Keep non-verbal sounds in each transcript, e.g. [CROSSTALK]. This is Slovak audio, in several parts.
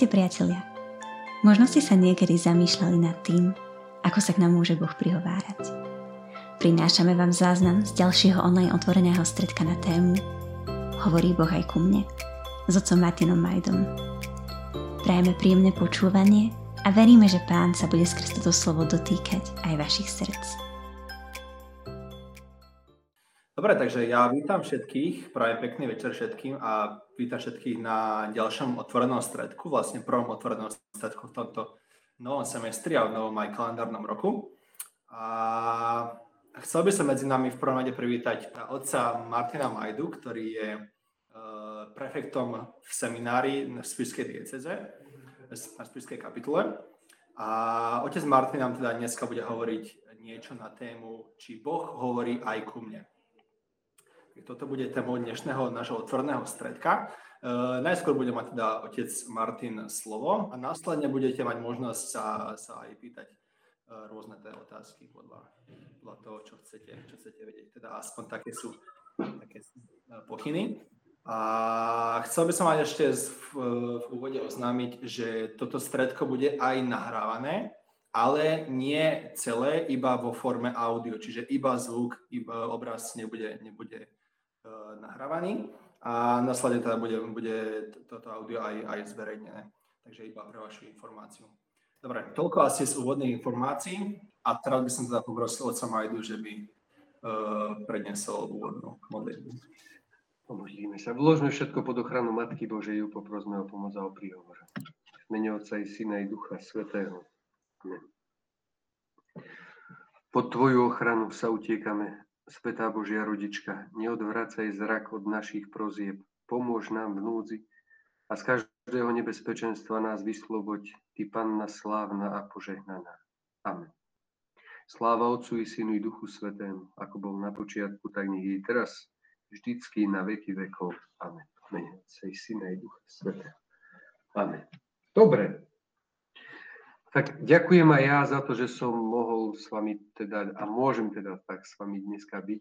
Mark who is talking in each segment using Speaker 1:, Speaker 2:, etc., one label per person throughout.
Speaker 1: Ahojte priatelia. Možno ste sa niekedy zamýšľali nad tým, ako sa k nám môže Boh prihovárať. Prinášame vám záznam z ďalšieho online otvoreného stredka na tému Hovorí Boh aj ku mne s otcom Martinom Majdom. Prajeme príjemné počúvanie a veríme, že Pán sa bude skrz toto slovo dotýkať aj vašich srdc.
Speaker 2: Dobre, takže ja vítam všetkých, prajem pekný večer všetkým a vítam všetkých na ďalšom otvorenom stredku, vlastne prvom otvorenom stredku v tomto novom semestri a v novom aj kalendárnom roku. A chcel by som medzi nami v prvom rade privítať otca Martina Majdu, ktorý je e, prefektom v seminári v Spišskej dieceze, na Spišskej kapitule. A otec Martin nám teda dneska bude hovoriť niečo na tému, či Boh hovorí aj ku mne. Toto bude témou dnešného nášho otvorného stredka. E, najskôr bude mať teda otec Martin slovo a následne budete mať možnosť sa, sa aj pýtať e, rôzne tie otázky podľa, podľa toho, čo chcete, čo chcete vedieť. Teda aspoň také sú, také sú e, pokyny. A chcel by som aj ešte v, v úvode oznámiť, že toto stredko bude aj nahrávané, ale nie celé, iba vo forme audio, čiže iba zvuk, iba obraz nebude, nebude Eh, nahrávaný a následne teda bude, bude toto audio aj, aj zverejnené. Takže iba pre vašu informáciu. Dobre, toľko asi z úvodných informácií a teraz by som teda poprosil od Samajdu, že by uh, prednesol úvodnú modlitbu.
Speaker 3: Pomodlíme sa. Vložme všetko pod ochranu Matky Božej, poprosme o pomoc a o príhovor. Mene Otca i Syna i Ducha Svetého. Amen. Pod Tvoju ochranu sa utiekame Svetá Božia rodička, neodvracaj zrak od našich prozieb, pomôž nám v núdzi a z každého nebezpečenstva nás vysloboď, Ty Panna slávna a požehnaná. Amen. Sláva Otcu i Synu i Duchu Svetému, ako bol na počiatku, tak nech je teraz, vždycky na veky vekov. Amen. Mene Otca i Syna i Ducha Svetého. Amen. Dobre, tak ďakujem aj ja za to, že som mohol s vami teda, a môžem teda tak s vami dneska byť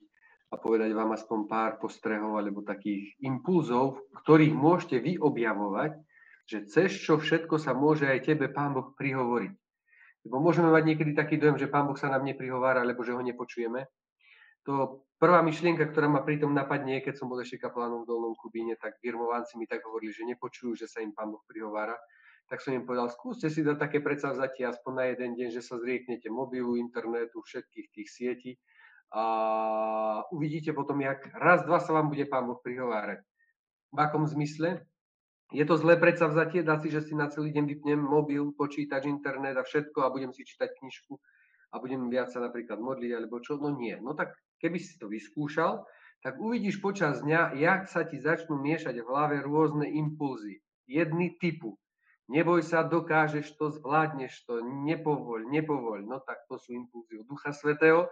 Speaker 3: a povedať vám aspoň pár postrehov alebo takých impulzov, ktorých môžete vy objavovať, že cez čo všetko sa môže aj tebe Pán Boh prihovoriť. Lebo môžeme mať niekedy taký dojem, že Pán Boh sa nám neprihovára, alebo že ho nepočujeme. To prvá myšlienka, ktorá ma pritom napadne, keď som bol ešte kaplánom v Dolnom Kubíne, tak birmovanci mi tak hovorili, že nepočujú, že sa im Pán Boh prihovára tak som im povedal, skúste si dať také predsavzatie aspoň na jeden deň, že sa zrieknete mobilu, internetu, všetkých tých sietí a uvidíte potom, jak raz, dva sa vám bude Pán Boh prihovárať. V akom zmysle? Je to zlé predsavzatie, dá si, že si na celý deň vypnem mobil, počítač, internet a všetko a budem si čítať knižku a budem viac sa napríklad modliť alebo čo? No nie. No tak keby si to vyskúšal, tak uvidíš počas dňa, jak sa ti začnú miešať v hlave rôzne impulzy. Jedny typu. Neboj sa, dokážeš to, zvládneš to, nepovoľ, nepovoľ. No tak to sú impulzy od Ducha Svetého.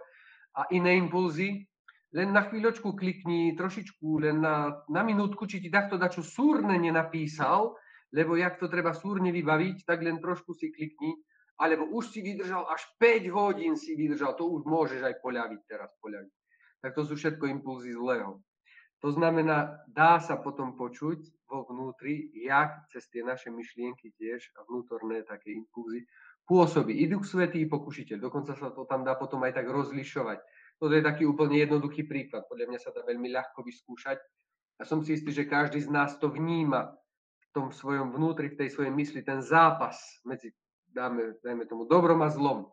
Speaker 3: A iné impulzy, len na chvíľočku klikni, trošičku, len na, na minútku, či ti takto dačo súrne nenapísal, lebo jak to treba súrne vybaviť, tak len trošku si klikni, alebo už si vydržal, až 5 hodín si vydržal, to už môžeš aj poľaviť teraz, poľaviť. Tak to sú všetko impulzy zlého. To znamená, dá sa potom počuť vo vnútri, jak cez tie naše myšlienky tiež a vnútorné také impulzy pôsobí i Duch Svetý, pokušiteľ. Dokonca sa to tam dá potom aj tak rozlišovať. Toto je taký úplne jednoduchý príklad. Podľa mňa sa dá veľmi ľahko vyskúšať. A som si istý, že každý z nás to vníma v tom svojom vnútri, v tej svojej mysli, ten zápas medzi, dáme, dajme tomu, dobrom a zlom.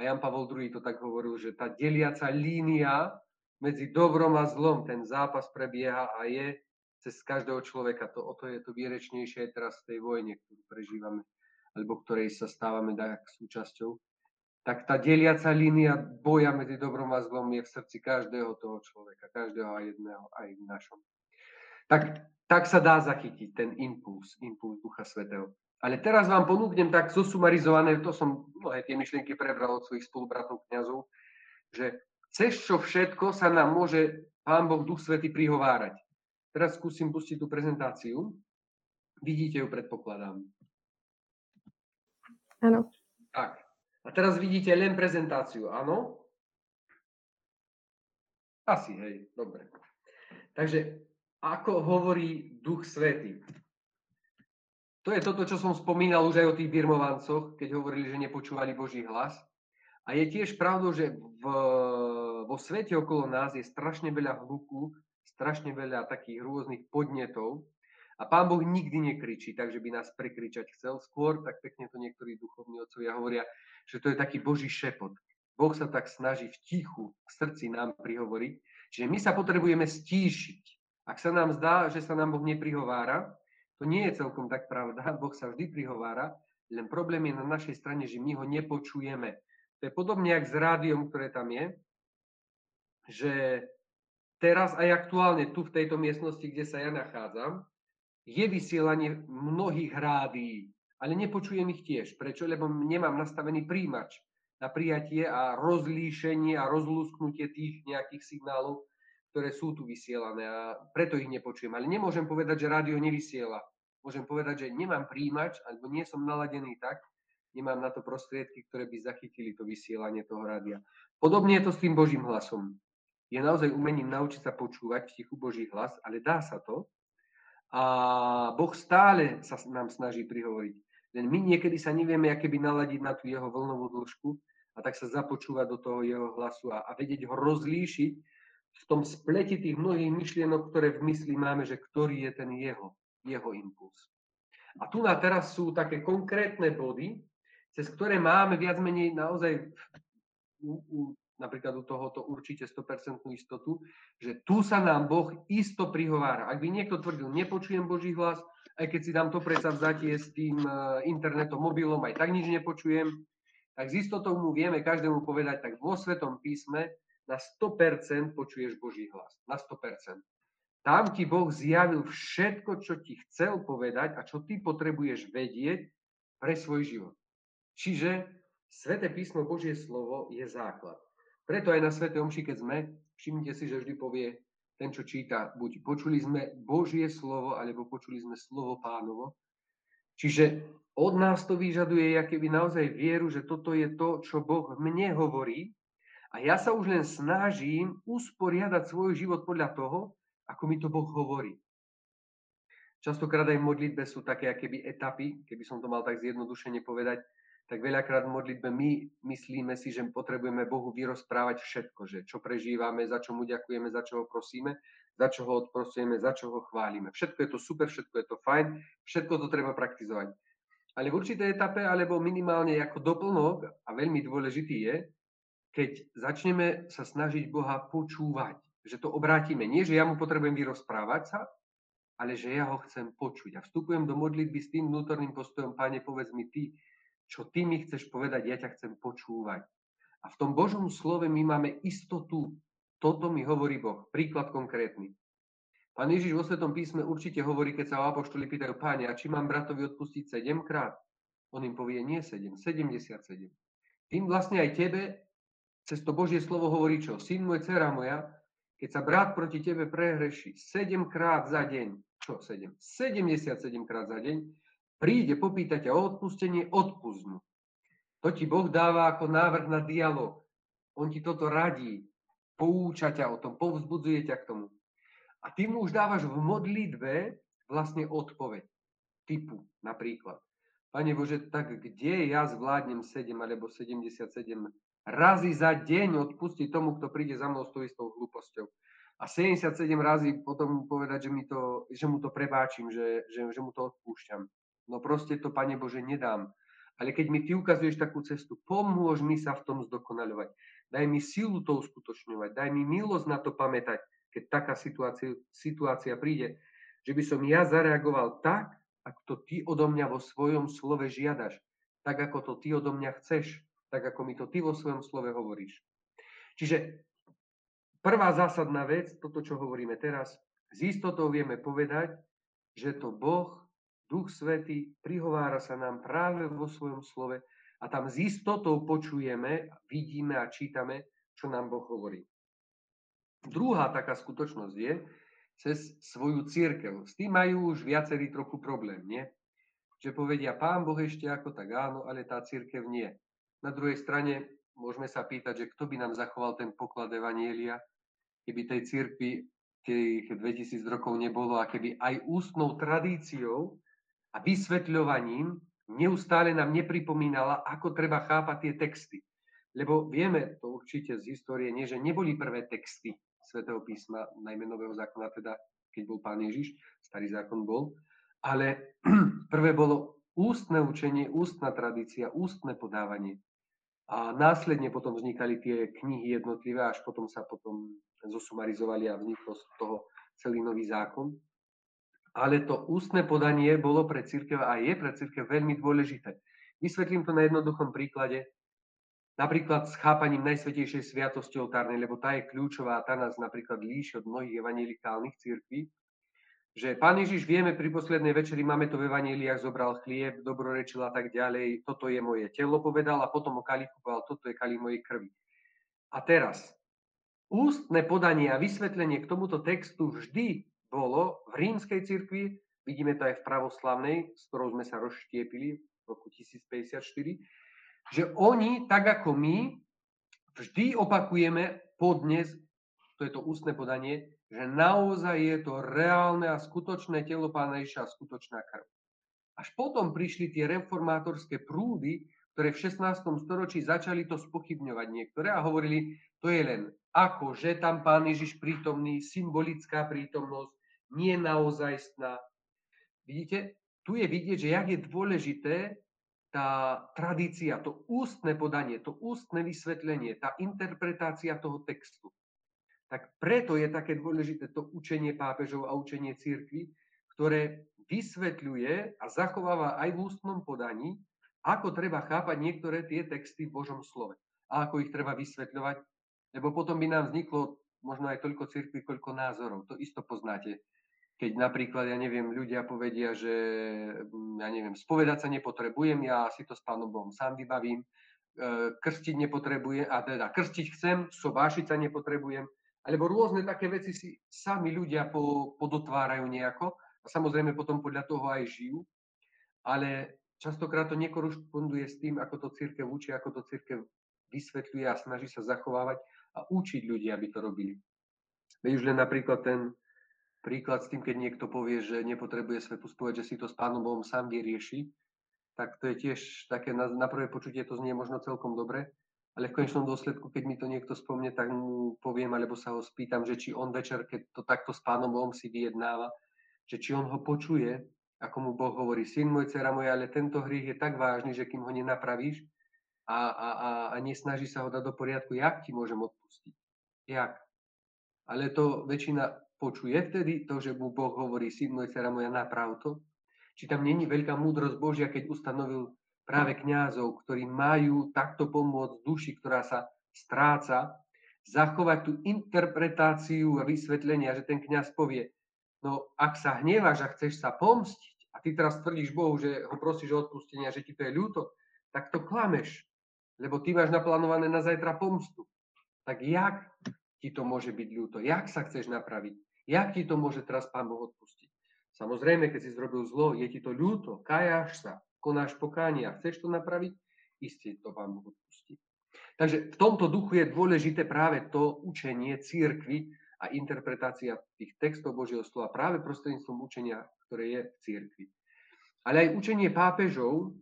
Speaker 3: A Jan Pavol II to tak hovoril, že tá deliaca línia medzi dobrom a zlom. Ten zápas prebieha a je cez každého človeka. To, o to je to výrečnejšie teraz v tej vojne, ktorú prežívame, alebo ktorej sa stávame tak súčasťou. Tak tá deliaca línia boja medzi dobrom a zlom je v srdci každého toho človeka, každého a jedného, aj v našom. Tak, tak sa dá zachytiť ten impuls, impuls Ducha Svetého. Ale teraz vám ponúknem tak zosumarizované, to som mnohé tie myšlienky prebral od svojich spolubratov kňazov, že cez čo všetko sa nám môže Pán Boh Duch Svety prihovárať. Teraz skúsim pustiť tú prezentáciu. Vidíte ju, predpokladám.
Speaker 4: Áno.
Speaker 3: Tak. A teraz vidíte len prezentáciu, áno? Asi, hej, dobre. Takže ako hovorí Duch Svety? To je toto, čo som spomínal už aj o tých birmovancoch, keď hovorili, že nepočúvali Boží hlas. A je tiež pravdou, že v, vo svete okolo nás je strašne veľa hluku, strašne veľa takých rôznych podnetov. A Pán Boh nikdy nekričí, takže by nás prekričať chcel. Skôr, tak pekne to niektorí duchovní otcovia hovoria, že to je taký Boží šepot. Boh sa tak snaží v tichu k srdci nám prihovoriť. Čiže my sa potrebujeme stíšiť. Ak sa nám zdá, že sa nám Boh neprihovára, to nie je celkom tak pravda. Boh sa vždy prihovára, len problém je na našej strane, že my ho nepočujeme. To je podobne jak s rádiom, ktoré tam je, že teraz aj aktuálne tu v tejto miestnosti, kde sa ja nachádzam, je vysielanie mnohých rádií, ale nepočujem ich tiež. Prečo? Lebo nemám nastavený príjimač na prijatie a rozlíšenie a rozlúsknutie tých nejakých signálov, ktoré sú tu vysielané a preto ich nepočujem. Ale nemôžem povedať, že rádio nevysiela. Môžem povedať, že nemám príjimač alebo nie som naladený tak, nemám na to prostriedky, ktoré by zachytili to vysielanie toho rádia. Podobne je to s tým Božím hlasom. Je naozaj umením naučiť sa počúvať v tichu Boží hlas, ale dá sa to. A Boh stále sa nám snaží prihovoriť. Len my niekedy sa nevieme, aké by naladiť na tú jeho vlnovú dĺžku a tak sa započúvať do toho jeho hlasu a, a vedieť ho rozlíšiť v tom spleti tých mnohých myšlienok, ktoré v mysli máme, že ktorý je ten jeho, jeho impuls. A tu na teraz sú také konkrétne body, cez ktoré máme viac menej naozaj u, u, napríklad u tohoto určite 100% istotu, že tu sa nám Boh isto prihovára. Ak by niekto tvrdil, nepočujem Boží hlas, aj keď si dám to predsa vzatie s tým e, internetom, mobilom, aj tak nič nepočujem, tak z istotou mu vieme každému povedať, tak vo Svetom písme na 100% počuješ Boží hlas. Na 100%. Tam ti Boh zjavil všetko, čo ti chcel povedať a čo ty potrebuješ vedieť pre svoj život. Čiže Sveté písmo, Božie slovo je základ. Preto aj na Svete Omši, keď sme, všimnite si, že vždy povie ten, čo číta, buď počuli sme Božie slovo, alebo počuli sme slovo pánovo. Čiže od nás to vyžaduje keby naozaj vieru, že toto je to, čo Boh mne hovorí a ja sa už len snažím usporiadať svoj život podľa toho, ako mi to Boh hovorí. Častokrát aj v modlitbe sú také akéby etapy, keby som to mal tak zjednodušene povedať, tak veľakrát v modlitbe my myslíme si, že potrebujeme Bohu vyrozprávať všetko, že čo prežívame, za čo mu ďakujeme, za čo ho prosíme, za čo ho odprosujeme, za čo ho chválime. Všetko je to super, všetko je to fajn, všetko to treba praktizovať. Ale v určitej etape, alebo minimálne ako doplnok, a veľmi dôležitý je, keď začneme sa snažiť Boha počúvať, že to obrátime. Nie, že ja mu potrebujem vyrozprávať sa, ale že ja ho chcem počuť. A vstupujem do modlitby s tým vnútorným postojom, Pane, povedz mi ty, čo ty mi chceš povedať, ja ťa chcem počúvať. A v tom Božom slove my máme istotu. Toto mi hovorí Boh. Príklad konkrétny. Pán Ježiš vo Svetom písme určite hovorí, keď sa o apoštoli pýtajú, páne, a či mám bratovi odpustiť 7 krát? On im povie, nie 7, 77. Tým vlastne aj tebe cez to Božie slovo hovorí čo? Syn môj, dcera moja, keď sa brat proti tebe prehreší 7 krát za deň, čo 7? 77 krát za deň, príde popýtať ťa o odpustenie, odpust mu. To ti Boh dáva ako návrh na dialog. On ti toto radí, pouča ťa o tom, povzbudzuje ťa k tomu. A ty mu už dávaš v modlitbe vlastne odpoveď. Typu napríklad. Pane Bože, tak kde ja zvládnem 7 alebo 77 razy za deň odpustiť tomu, kto príde za mnou s tou istou hlúposťou. A 77 razy potom mu povedať, že, mi to, že mu to prepáčim, že, že, že mu to odpúšťam. No proste to, Pane Bože, nedám. Ale keď mi Ty ukazuješ takú cestu, pomôž mi sa v tom zdokonaľovať. Daj mi silu to uskutočňovať. Daj mi milosť na to pamätať, keď taká situácia, situácia príde, že by som ja zareagoval tak, ako to Ty odo mňa vo svojom slove žiadaš. Tak, ako to Ty odo mňa chceš tak ako mi to ty vo svojom slove hovoríš. Čiže prvá zásadná vec, toto, čo hovoríme teraz, s istotou vieme povedať, že to Boh, Duch Svetý, prihovára sa nám práve vo svojom slove a tam s istotou počujeme, vidíme a čítame, čo nám Boh hovorí. Druhá taká skutočnosť je cez svoju církev. S tým majú už viacerí trochu problém, nie? Že povedia, pán Boh ešte ako tak áno, ale tá církev nie. Na druhej strane môžeme sa pýtať, že kto by nám zachoval ten poklad Evanielia, keby tej cirkvi tých 2000 rokov nebolo a keby aj ústnou tradíciou a vysvetľovaním neustále nám nepripomínala, ako treba chápať tie texty. Lebo vieme to určite z histórie, nie, že neboli prvé texty svätého písma, najmä Nového zákona, teda keď bol pán Ježiš, starý zákon bol, ale [CLEARS THROAT] prvé bolo ústne učenie, ústna tradícia, ústne podávanie. A následne potom vznikali tie knihy jednotlivé, až potom sa potom zosumarizovali a vzniklo z toho celý nový zákon. Ale to ústne podanie bolo pre církev a je pre církev veľmi dôležité. Vysvetlím to na jednoduchom príklade. Napríklad s chápaním Najsvetejšej sviatosti oltárnej, lebo tá je kľúčová a tá nás napríklad líši od mnohých evangelikálnych církví že Pán Ježiš, vieme, pri poslednej večeri máme to v Evaníliách, zobral chlieb, dobrorečil a tak ďalej, toto je moje telo, povedal a potom o kalichu povedal, toto je kali mojej krvi. A teraz, ústne podanie a vysvetlenie k tomuto textu vždy bolo v rímskej cirkvi, vidíme to aj v pravoslavnej, s ktorou sme sa rozštiepili v roku 1054, že oni, tak ako my, vždy opakujeme podnes, to je to ústne podanie, že naozaj je to reálne a skutočné telo Pána Ježiša a skutočná krv. Až potom prišli tie reformátorské prúdy, ktoré v 16. storočí začali to spochybňovať niektoré a hovorili, to je len ako, že tam Pán Ježiš prítomný, symbolická prítomnosť, nie naozajstná. Vidíte, tu je vidieť, že jak je dôležité tá tradícia, to ústne podanie, to ústne vysvetlenie, tá interpretácia toho textu tak preto je také dôležité to učenie pápežov a učenie církvy, ktoré vysvetľuje a zachováva aj v ústnom podaní, ako treba chápať niektoré tie texty v Božom slove a ako ich treba vysvetľovať, lebo potom by nám vzniklo možno aj toľko církvy, koľko názorov. To isto poznáte. Keď napríklad, ja neviem, ľudia povedia, že ja neviem, spovedať sa nepotrebujem, ja si to s Pánom Bohom sám vybavím, e, krstiť nepotrebujem, a teda krstiť chcem, sobášiť sa nepotrebujem, alebo rôzne také veci si sami ľudia po, podotvárajú nejako a samozrejme potom podľa toho aj žijú, ale častokrát to nekorešponduje s tým, ako to církev učí, ako to církev vysvetľuje a snaží sa zachovávať a učiť ľudí, aby to robili. Veď už len napríklad ten príklad s tým, keď niekto povie, že nepotrebuje svetu spoveď, že si to s Pánom Bohom sám vyrieši, tak to je tiež také, na, na prvé počutie to znie možno celkom dobre, ale v konečnom dôsledku, keď mi to niekto spomne, tak mu poviem, alebo sa ho spýtam, že či on večer, keď to takto s pánom Bohom si vyjednáva, že či on ho počuje, ako mu Boh hovorí, syn môj, dcera moja, ale tento hriech je tak vážny, že kým ho nenapravíš a, a, a, a nesnaží sa ho dať do poriadku, jak ti môžem odpustiť? Jak? Ale to väčšina počuje vtedy, to, že mu Boh hovorí, syn môj, dcera moja, naprav to. Či tam není veľká múdrosť Božia, keď ustanovil práve kňazov, ktorí majú takto pomôcť duši, ktorá sa stráca, zachovať tú interpretáciu a vysvetlenia, že ten kňaz povie, no ak sa hneváš a chceš sa pomstiť a ty teraz tvrdíš Bohu, že ho prosíš o odpustenie a že ti to je ľúto, tak to klameš, lebo ty máš naplánované na zajtra pomstu. Tak jak ti to môže byť ľúto? Jak sa chceš napraviť? Jak ti to môže teraz Pán Boh odpustiť? Samozrejme, keď si zrobil zlo, je ti to ľúto, kajáš sa, konáš pokánie a chceš to napraviť, isté to vám Boh odpustí. Takže v tomto duchu je dôležité práve to učenie církvy a interpretácia tých textov Božieho slova práve prostredníctvom učenia, ktoré je v církvi. Ale aj učenie pápežov,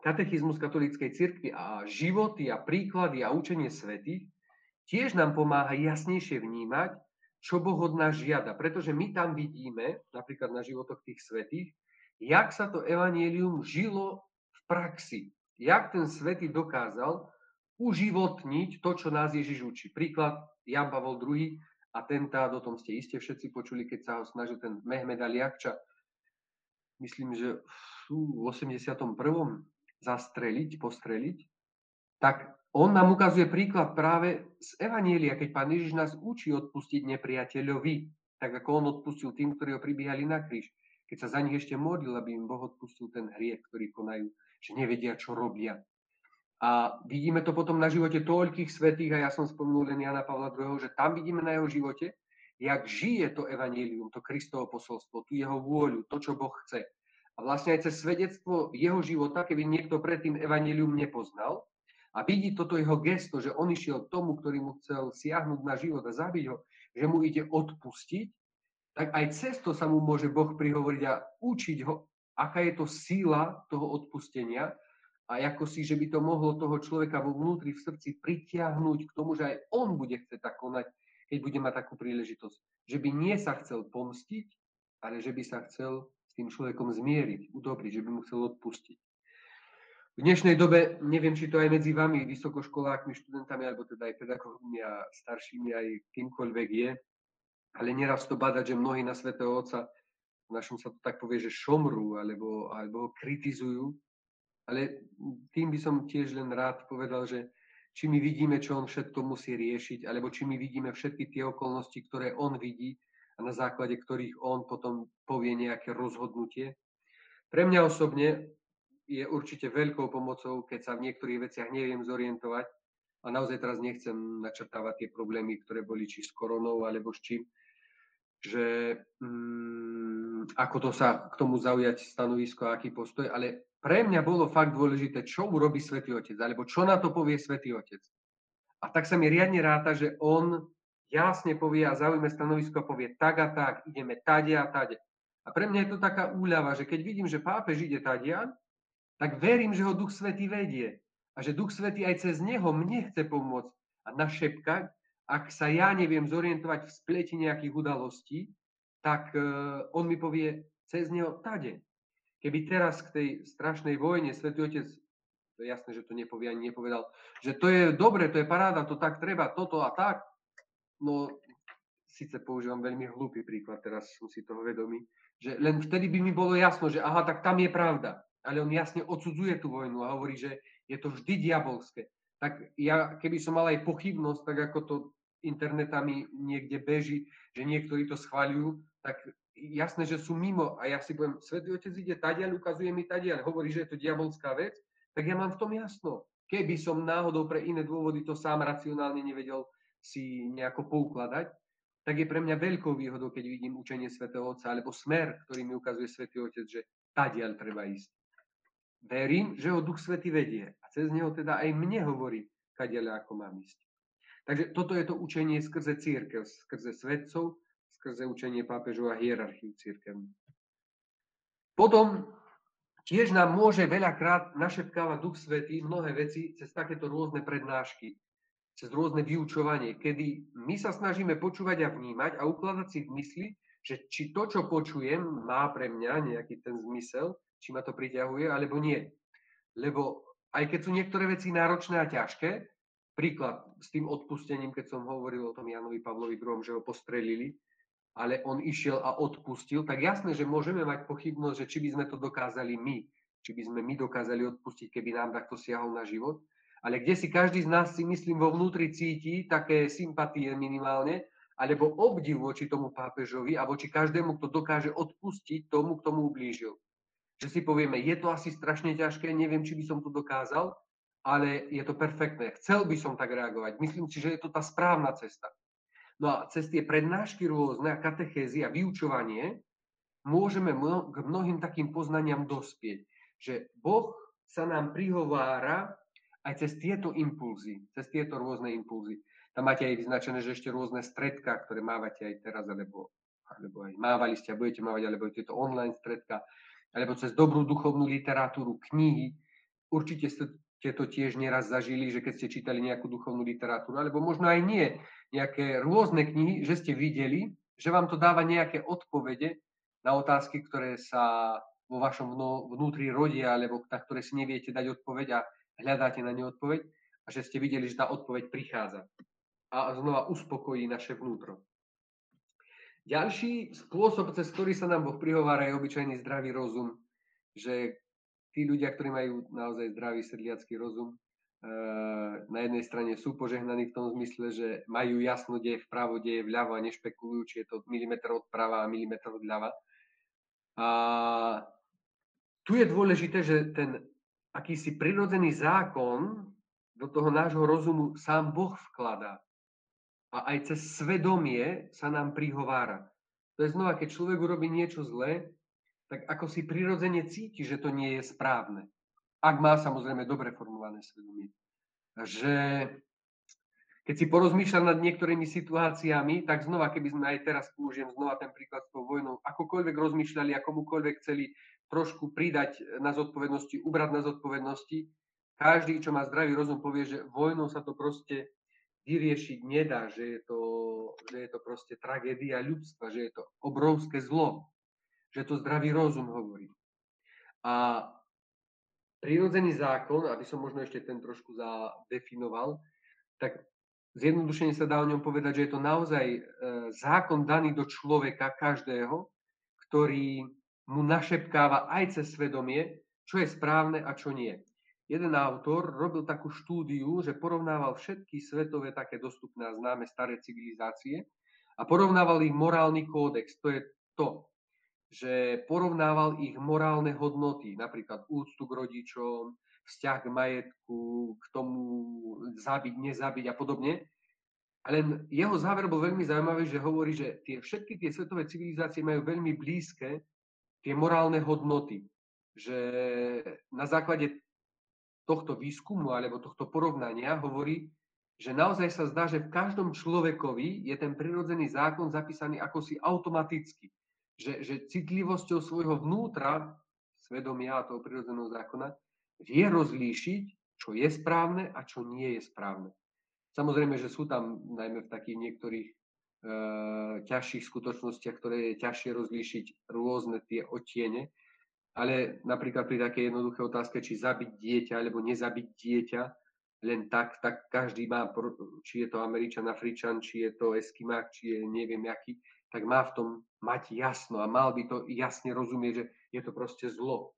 Speaker 3: katechizmus katolíckej církvy a životy a príklady a učenie svetých tiež nám pomáha jasnejšie vnímať, čo Boh od nás žiada. Pretože my tam vidíme, napríklad na životoch tých svetých, jak sa to evanielium žilo v praxi. Jak ten svetý dokázal uživotniť to, čo nás Ježiš učí. Príklad Jan Pavol II, atentát, o tom ste iste všetci počuli, keď sa ho snažil ten Mehmed Aliakča, myslím, že v 81. zastreliť, postreliť, tak on nám ukazuje príklad práve z Evanielia, keď pán Ježiš nás učí odpustiť nepriateľovi, tak ako on odpustil tým, ktorí ho pribíhali na kríž keď sa za nich ešte modlil, aby im Boh odpustil ten hriech, ktorý konajú, že nevedia, čo robia. A vidíme to potom na živote toľkých svetých, a ja som spomenul len Jana Pavla II, že tam vidíme na jeho živote, jak žije to evanílium, to Kristovo posolstvo, tu jeho vôľu, to, čo Boh chce. A vlastne aj cez svedectvo jeho života, keby niekto predtým evanílium nepoznal, a vidí toto jeho gesto, že on išiel tomu, ktorý mu chcel siahnuť na život a zabiť ho, že mu ide odpustiť, tak aj cez to sa mu môže Boh prihovoriť a učiť ho, aká je to síla toho odpustenia a ako si, že by to mohlo toho človeka vo vnútri v srdci pritiahnuť k tomu, že aj on bude chcieť tak konať, keď bude mať takú príležitosť. Že by nie sa chcel pomstiť, ale že by sa chcel s tým človekom zmieriť, udobriť, že by mu chcel odpustiť. V dnešnej dobe, neviem, či to aj medzi vami, vysokoškolákmi, študentami, alebo teda aj pedagógmi a staršími, aj kýmkoľvek je, ale neraz to badať, že mnohí na Svetého Otca, v našom sa to tak povie, že šomrú, alebo, alebo kritizujú. Ale tým by som tiež len rád povedal, že či my vidíme, čo on všetko musí riešiť, alebo či my vidíme všetky tie okolnosti, ktoré on vidí a na základe ktorých on potom povie nejaké rozhodnutie. Pre mňa osobne je určite veľkou pomocou, keď sa v niektorých veciach neviem zorientovať. A naozaj teraz nechcem načrtávať tie problémy, ktoré boli či s koronou, alebo s čím, že mm, ako to sa k tomu zaujať stanovisko, aký postoj, ale pre mňa bolo fakt dôležité, čo urobí Svetý Otec, alebo čo na to povie Svetý Otec. A tak sa mi riadne ráta, že on jasne povie a zaujme stanovisko a povie tak a tak, ideme tade a tade. A pre mňa je to taká úľava, že keď vidím, že pápež ide tadia, tak verím, že ho Duch Svetý vedie. A že Duch Svetý aj cez neho mne chce pomôcť a našepkať, ak sa ja neviem zorientovať v spleti nejakých udalostí, tak uh, on mi povie cez neho tade. Keby teraz k tej strašnej vojne Svetý Otec, to je jasné, že to nepovie ani nepovedal, že to je dobre, to je paráda, to tak treba, toto a tak, no síce používam veľmi hlúpy príklad, teraz som si toho vedomý, že len vtedy by mi bolo jasno, že aha, tak tam je pravda ale on jasne odsudzuje tú vojnu a hovorí, že je to vždy diabolské. Tak ja, keby som mal aj pochybnosť, tak ako to internetami niekde beží, že niektorí to schváľujú, tak jasné, že sú mimo. A ja si poviem, Svetý Otec ide tadiaľ, ukazuje mi tadiaľ, hovorí, že je to diabolská vec, tak ja mám v tom jasno. Keby som náhodou pre iné dôvody to sám racionálne nevedel si nejako poukladať, tak je pre mňa veľkou výhodou, keď vidím učenie Svetého Otca, alebo smer, ktorý mi ukazuje Svetý Otec, že tadiaľ treba ísť. Verím, že ho Duch Svety vedie a cez neho teda aj mne hovorí, kadeľa ako mám ísť. Takže toto je to učenie skrze církev, skrze svetcov, skrze učenie pápežov a hierarchiu církev. Potom tiež nám môže veľakrát našepkávať Duch Svetý mnohé veci cez takéto rôzne prednášky, cez rôzne vyučovanie, kedy my sa snažíme počúvať a vnímať a ukladať si v mysli, že či to, čo počujem, má pre mňa nejaký ten zmysel či ma to priťahuje, alebo nie. Lebo aj keď sú niektoré veci náročné a ťažké, príklad s tým odpustením, keď som hovoril o tom Janovi Pavlovi II, že ho postrelili, ale on išiel a odpustil, tak jasné, že môžeme mať pochybnosť, že či by sme to dokázali my, či by sme my dokázali odpustiť, keby nám takto siahol na život. Ale kde si každý z nás si myslím vo vnútri cíti také sympatie minimálne, alebo obdiv voči tomu pápežovi a voči každému, kto dokáže odpustiť tomu, kto mu ublížil že si povieme, je to asi strašne ťažké, neviem, či by som to dokázal, ale je to perfektné. Chcel by som tak reagovať. Myslím si, že je to tá správna cesta. No a cez tie prednášky rôzne a katechézy a vyučovanie môžeme k mnohým takým poznaniam dospieť, že Boh sa nám prihovára aj cez tieto impulzy, cez tieto rôzne impulzy. Tam máte aj vyznačené, že ešte rôzne stredka, ktoré mávate aj teraz, alebo, alebo aj mávali ste a budete mávať, alebo tieto online stredka, alebo cez dobrú duchovnú literatúru, knihy. Určite ste to tiež neraz zažili, že keď ste čítali nejakú duchovnú literatúru, alebo možno aj nie, nejaké rôzne knihy, že ste videli, že vám to dáva nejaké odpovede na otázky, ktoré sa vo vašom vnútri rodia, alebo na ktoré si neviete dať odpoveď a hľadáte na ne odpoveď a že ste videli, že tá odpoveď prichádza a znova uspokojí naše vnútro. Ďalší spôsob, cez ktorý sa nám Boh prihovára, je obyčajný zdravý rozum. Že tí ľudia, ktorí majú naozaj zdravý sedliacký rozum, eh, na jednej strane sú požehnaní v tom zmysle, že majú jasno, kde je vpravo, kde je vľavo a nešpekulujú, či je to milimeter od prava a milimeter od ľava. A tu je dôležité, že ten akýsi prirodzený zákon do toho nášho rozumu sám Boh vkladá a aj cez svedomie sa nám prihovára. To je znova, keď človek urobí niečo zlé, tak ako si prirodzene cíti, že to nie je správne. Ak má samozrejme dobre formulované svedomie. Že keď si porozmýšľam nad niektorými situáciami, tak znova, keby sme aj teraz použijem znova ten príklad s tou vojnou, akokoľvek rozmýšľali a komukoľvek chceli trošku pridať na zodpovednosti, ubrať na zodpovednosti. Každý, čo má zdravý rozum, povie, že vojnou sa to proste vyriešiť nedá, že je to, že je to proste tragédia ľudstva, že je to obrovské zlo, že to zdravý rozum hovorí. A prírodzený zákon, aby som možno ešte ten trošku zadefinoval, tak zjednodušene sa dá o ňom povedať, že je to naozaj e, zákon daný do človeka každého, ktorý mu našepkáva aj cez svedomie, čo je správne a čo nie jeden autor robil takú štúdiu, že porovnával všetky svetové také dostupné a známe staré civilizácie a porovnával ich morálny kódex. To je to, že porovnával ich morálne hodnoty, napríklad úctu k rodičom, vzťah k majetku, k tomu zabiť, nezabiť a podobne. Len jeho záver bol veľmi zaujímavý, že hovorí, že tie, všetky tie svetové civilizácie majú veľmi blízke tie morálne hodnoty. Že na základe tohto výskumu alebo tohto porovnania hovorí, že naozaj sa zdá, že v každom človekovi je ten prirodzený zákon zapísaný ako si automaticky. Že, že citlivosťou svojho vnútra, svedomia toho prirodzeného zákona, vie rozlíšiť, čo je správne a čo nie je správne. Samozrejme, že sú tam najmä v takých niektorých e, ťažších skutočnostiach, ktoré je ťažšie rozlíšiť rôzne tie otiene, ale napríklad pri takej jednoduché otázke, či zabiť dieťa alebo nezabiť dieťa, len tak, tak každý má, či je to Američan, Afričan, či je to Eskimák, či je neviem aký, tak má v tom mať jasno a mal by to jasne rozumieť, že je to proste zlo.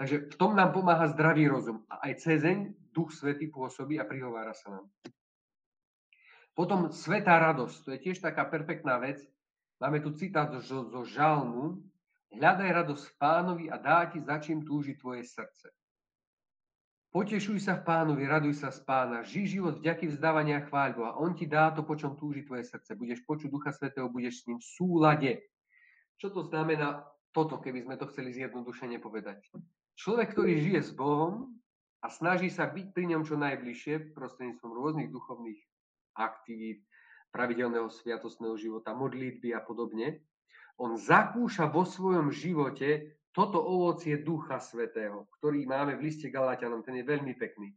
Speaker 3: Takže v tom nám pomáha zdravý rozum. A aj cezeň, Duch Svetý pôsobí a prihovára sa nám. Potom svetá radosť, to je tiež taká perfektná vec. Máme tu citát zo, zo žalmu, Hľadaj radosť v pánovi a dá ti, za čím túži tvoje srdce. Potešuj sa v pánovi, raduj sa z pána, žij život vďaky vzdávania chváľbu a on ti dá to, po čom túži tvoje srdce. Budeš počuť Ducha Svetého, budeš s ním v súlade. Čo to znamená toto, keby sme to chceli zjednodušene povedať? Človek, ktorý žije s Bohom a snaží sa byť pri ňom čo najbližšie prostredníctvom rôznych duchovných aktivít, pravidelného sviatostného života, modlitby a podobne, on zakúša vo svojom živote toto ovocie Ducha Svetého, ktorý máme v liste Galatianom, ten je veľmi pekný.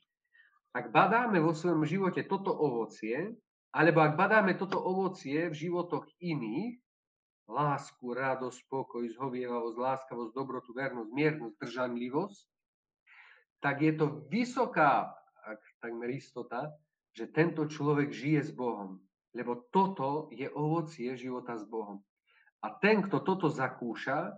Speaker 3: Ak badáme vo svojom živote toto ovocie, alebo ak badáme toto ovocie v životoch iných, lásku, radosť, spokoj, zhovievavosť, láskavosť, dobrotu, vernosť, miernosť, držanlivosť, tak je to vysoká, ak takmer istota, že tento človek žije s Bohom. Lebo toto je ovocie života s Bohom. A ten, kto toto zakúša,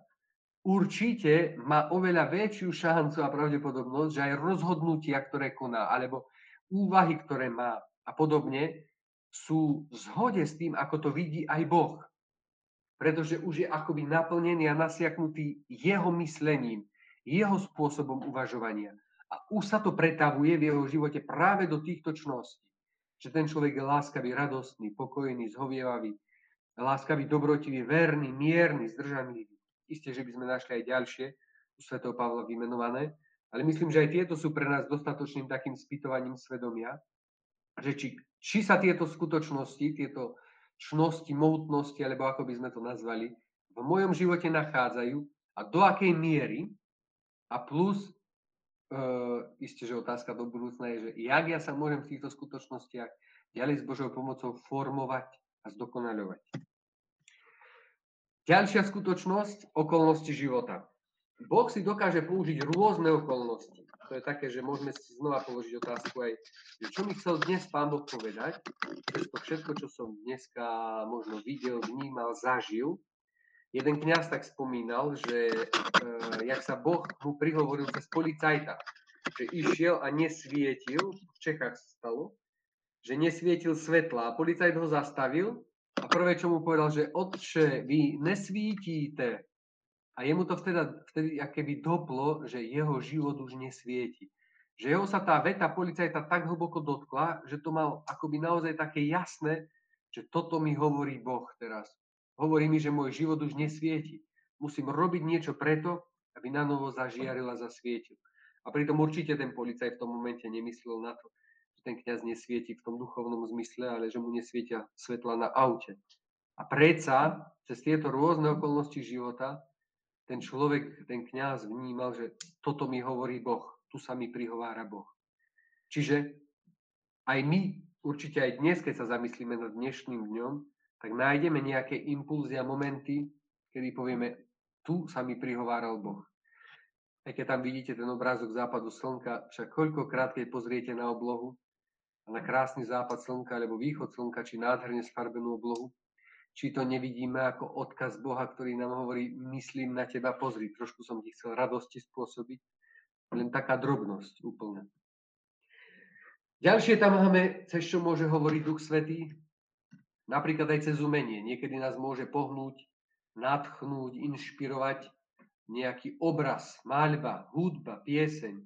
Speaker 3: určite má oveľa väčšiu šancu a pravdepodobnosť, že aj rozhodnutia, ktoré koná, alebo úvahy, ktoré má a podobne, sú v zhode s tým, ako to vidí aj Boh. Pretože už je akoby naplnený a nasiaknutý jeho myslením, jeho spôsobom uvažovania. A už sa to pretavuje v jeho živote práve do týchto čností. Že ten človek je láskavý, radostný, pokojný, zhovievavý, láskavý, dobrotivý, verný, mierny, zdržanlivý. Isté, že by sme našli aj ďalšie u Sv. Pavla vymenované, ale myslím, že aj tieto sú pre nás dostatočným takým spýtovaním svedomia, že či, či sa tieto skutočnosti, tieto čnosti, mohutnosti, alebo ako by sme to nazvali, v mojom živote nachádzajú a do akej miery a plus, e, isté, že otázka do budúcna je, že jak ja sa môžem v týchto skutočnostiach ďalej s Božou pomocou formovať a zdokonaľovať. Ďalšia skutočnosť, okolnosti života. Boh si dokáže použiť rôzne okolnosti. To je také, že môžeme si znova položiť otázku aj, že čo mi chcel dnes Pán Boh povedať, že to všetko, čo som dneska možno videl, vnímal, zažil. Jeden kňaz tak spomínal, že e, jak sa Boh mu prihovoril cez policajta, že išiel a nesvietil, v Čechách stalo, že nesvietil svetla a policajt ho zastavil a prvé, čo mu povedal, že otče, vy nesvítíte. A jemu to vtedy, vtedy keby doplo, že jeho život už nesvieti. Že jeho sa tá veta policajta tak hlboko dotkla, že to mal akoby naozaj také jasné, že toto mi hovorí Boh teraz. Hovorí mi, že môj život už nesvieti. Musím robiť niečo preto, aby na novo zažiaril a zasvietil. A pritom určite ten policajt v tom momente nemyslel na to, ten kňaz nesvieti v tom duchovnom zmysle, ale že mu nesvietia svetla na aute. A predsa cez tieto rôzne okolnosti života ten človek, ten kňaz vnímal, že toto mi hovorí Boh, tu sa mi prihovára Boh. Čiže aj my, určite aj dnes, keď sa zamyslíme nad dnešným dňom, tak nájdeme nejaké impulzy a momenty, kedy povieme, tu sa mi prihováral Boh. Aj keď tam vidíte ten obrázok západu slnka, však koľkokrát, keď pozriete na oblohu, na krásny západ slnka alebo východ slnka, či nádherne sfarbenú oblohu, či to nevidíme ako odkaz Boha, ktorý nám hovorí, myslím na teba, pozri, trošku som ti chcel radosti spôsobiť. Len taká drobnosť úplne. Ďalšie tam máme, cez čo môže hovoriť Duch Svetý, napríklad aj cez umenie. Niekedy nás môže pohnúť, nadchnúť, inšpirovať nejaký obraz, maľba, hudba, pieseň.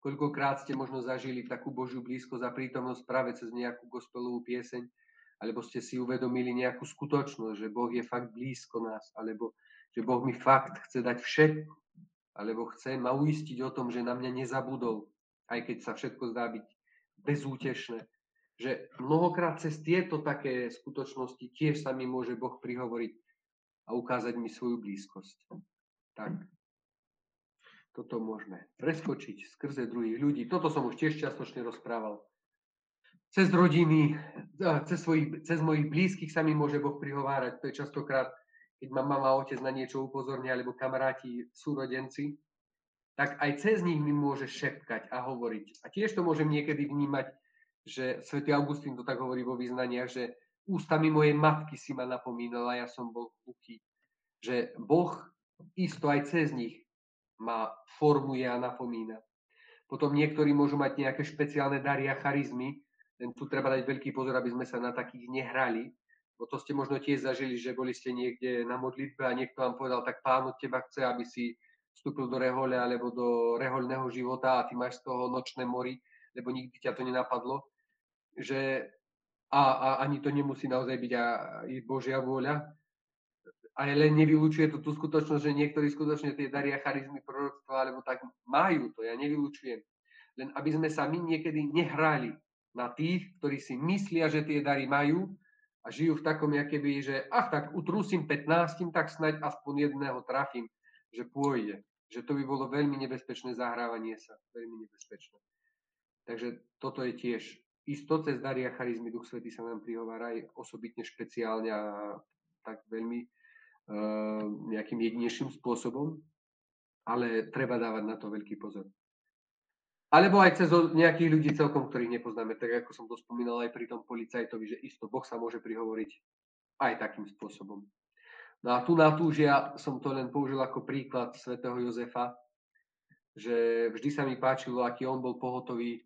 Speaker 3: Koľkokrát ste možno zažili takú Božiu blízkosť a prítomnosť práve cez nejakú gospelovú pieseň, alebo ste si uvedomili nejakú skutočnosť, že Boh je fakt blízko nás, alebo že Boh mi fakt chce dať všetko, alebo chce ma uistiť o tom, že na mňa nezabudol, aj keď sa všetko zdá byť bezútešné. Že mnohokrát cez tieto také skutočnosti tiež sa mi môže Boh prihovoriť a ukázať mi svoju blízkosť. Tak, toto môžeme preskočiť skrze druhých ľudí. Toto som už tiež častočne rozprával cez rodiny, cez, svojich, cez mojich blízkych sa mi môže Boh prihovárať. To je častokrát, keď ma mama a otec na niečo upozornia, alebo kamaráti, súrodenci, tak aj cez nich mi môže šepkať a hovoriť. A tiež to môžem niekedy vnímať, že svätý Augustín to tak hovorí vo význaniach, že ústami mojej matky si ma napomínal a ja som bol hluchý. Že Boh isto aj cez nich ma formuje a napomína. Potom niektorí môžu mať nejaké špeciálne dary a charizmy, len tu treba dať veľký pozor, aby sme sa na takých nehrali, bo to ste možno tiež zažili, že boli ste niekde na modlitbe a niekto vám povedal, tak pán od teba chce, aby si vstúpil do rehole alebo do rehoľného života a ty máš z toho nočné mori, lebo nikdy ťa to nenapadlo, že a, a ani to nemusí naozaj byť aj Božia vôľa, ale len nevylučuje to tú skutočnosť, že niektorí skutočne tie daria charizmy proroctva, alebo tak majú to, ja nevylučujem. Len aby sme sa my niekedy nehrali na tých, ktorí si myslia, že tie dary majú a žijú v takom, by, že ach tak utrúsim 15, tak snaď aspoň jedného trafím, že pôjde. Že to by bolo veľmi nebezpečné zahrávanie sa. Veľmi nebezpečné. Takže toto je tiež isto cez dary a charizmy Duch Svetý sa nám prihovára aj osobitne špeciálne a tak veľmi nejakým jedinejším spôsobom, ale treba dávať na to veľký pozor. Alebo aj cez nejakých ľudí celkom, ktorých nepoznáme, tak ako som to spomínal aj pri tom policajtovi, že isto Boh sa môže prihovoriť aj takým spôsobom. No a tu na tú, že ja som to len použil ako príklad svätého Jozefa, že vždy sa mi páčilo, aký on bol pohotový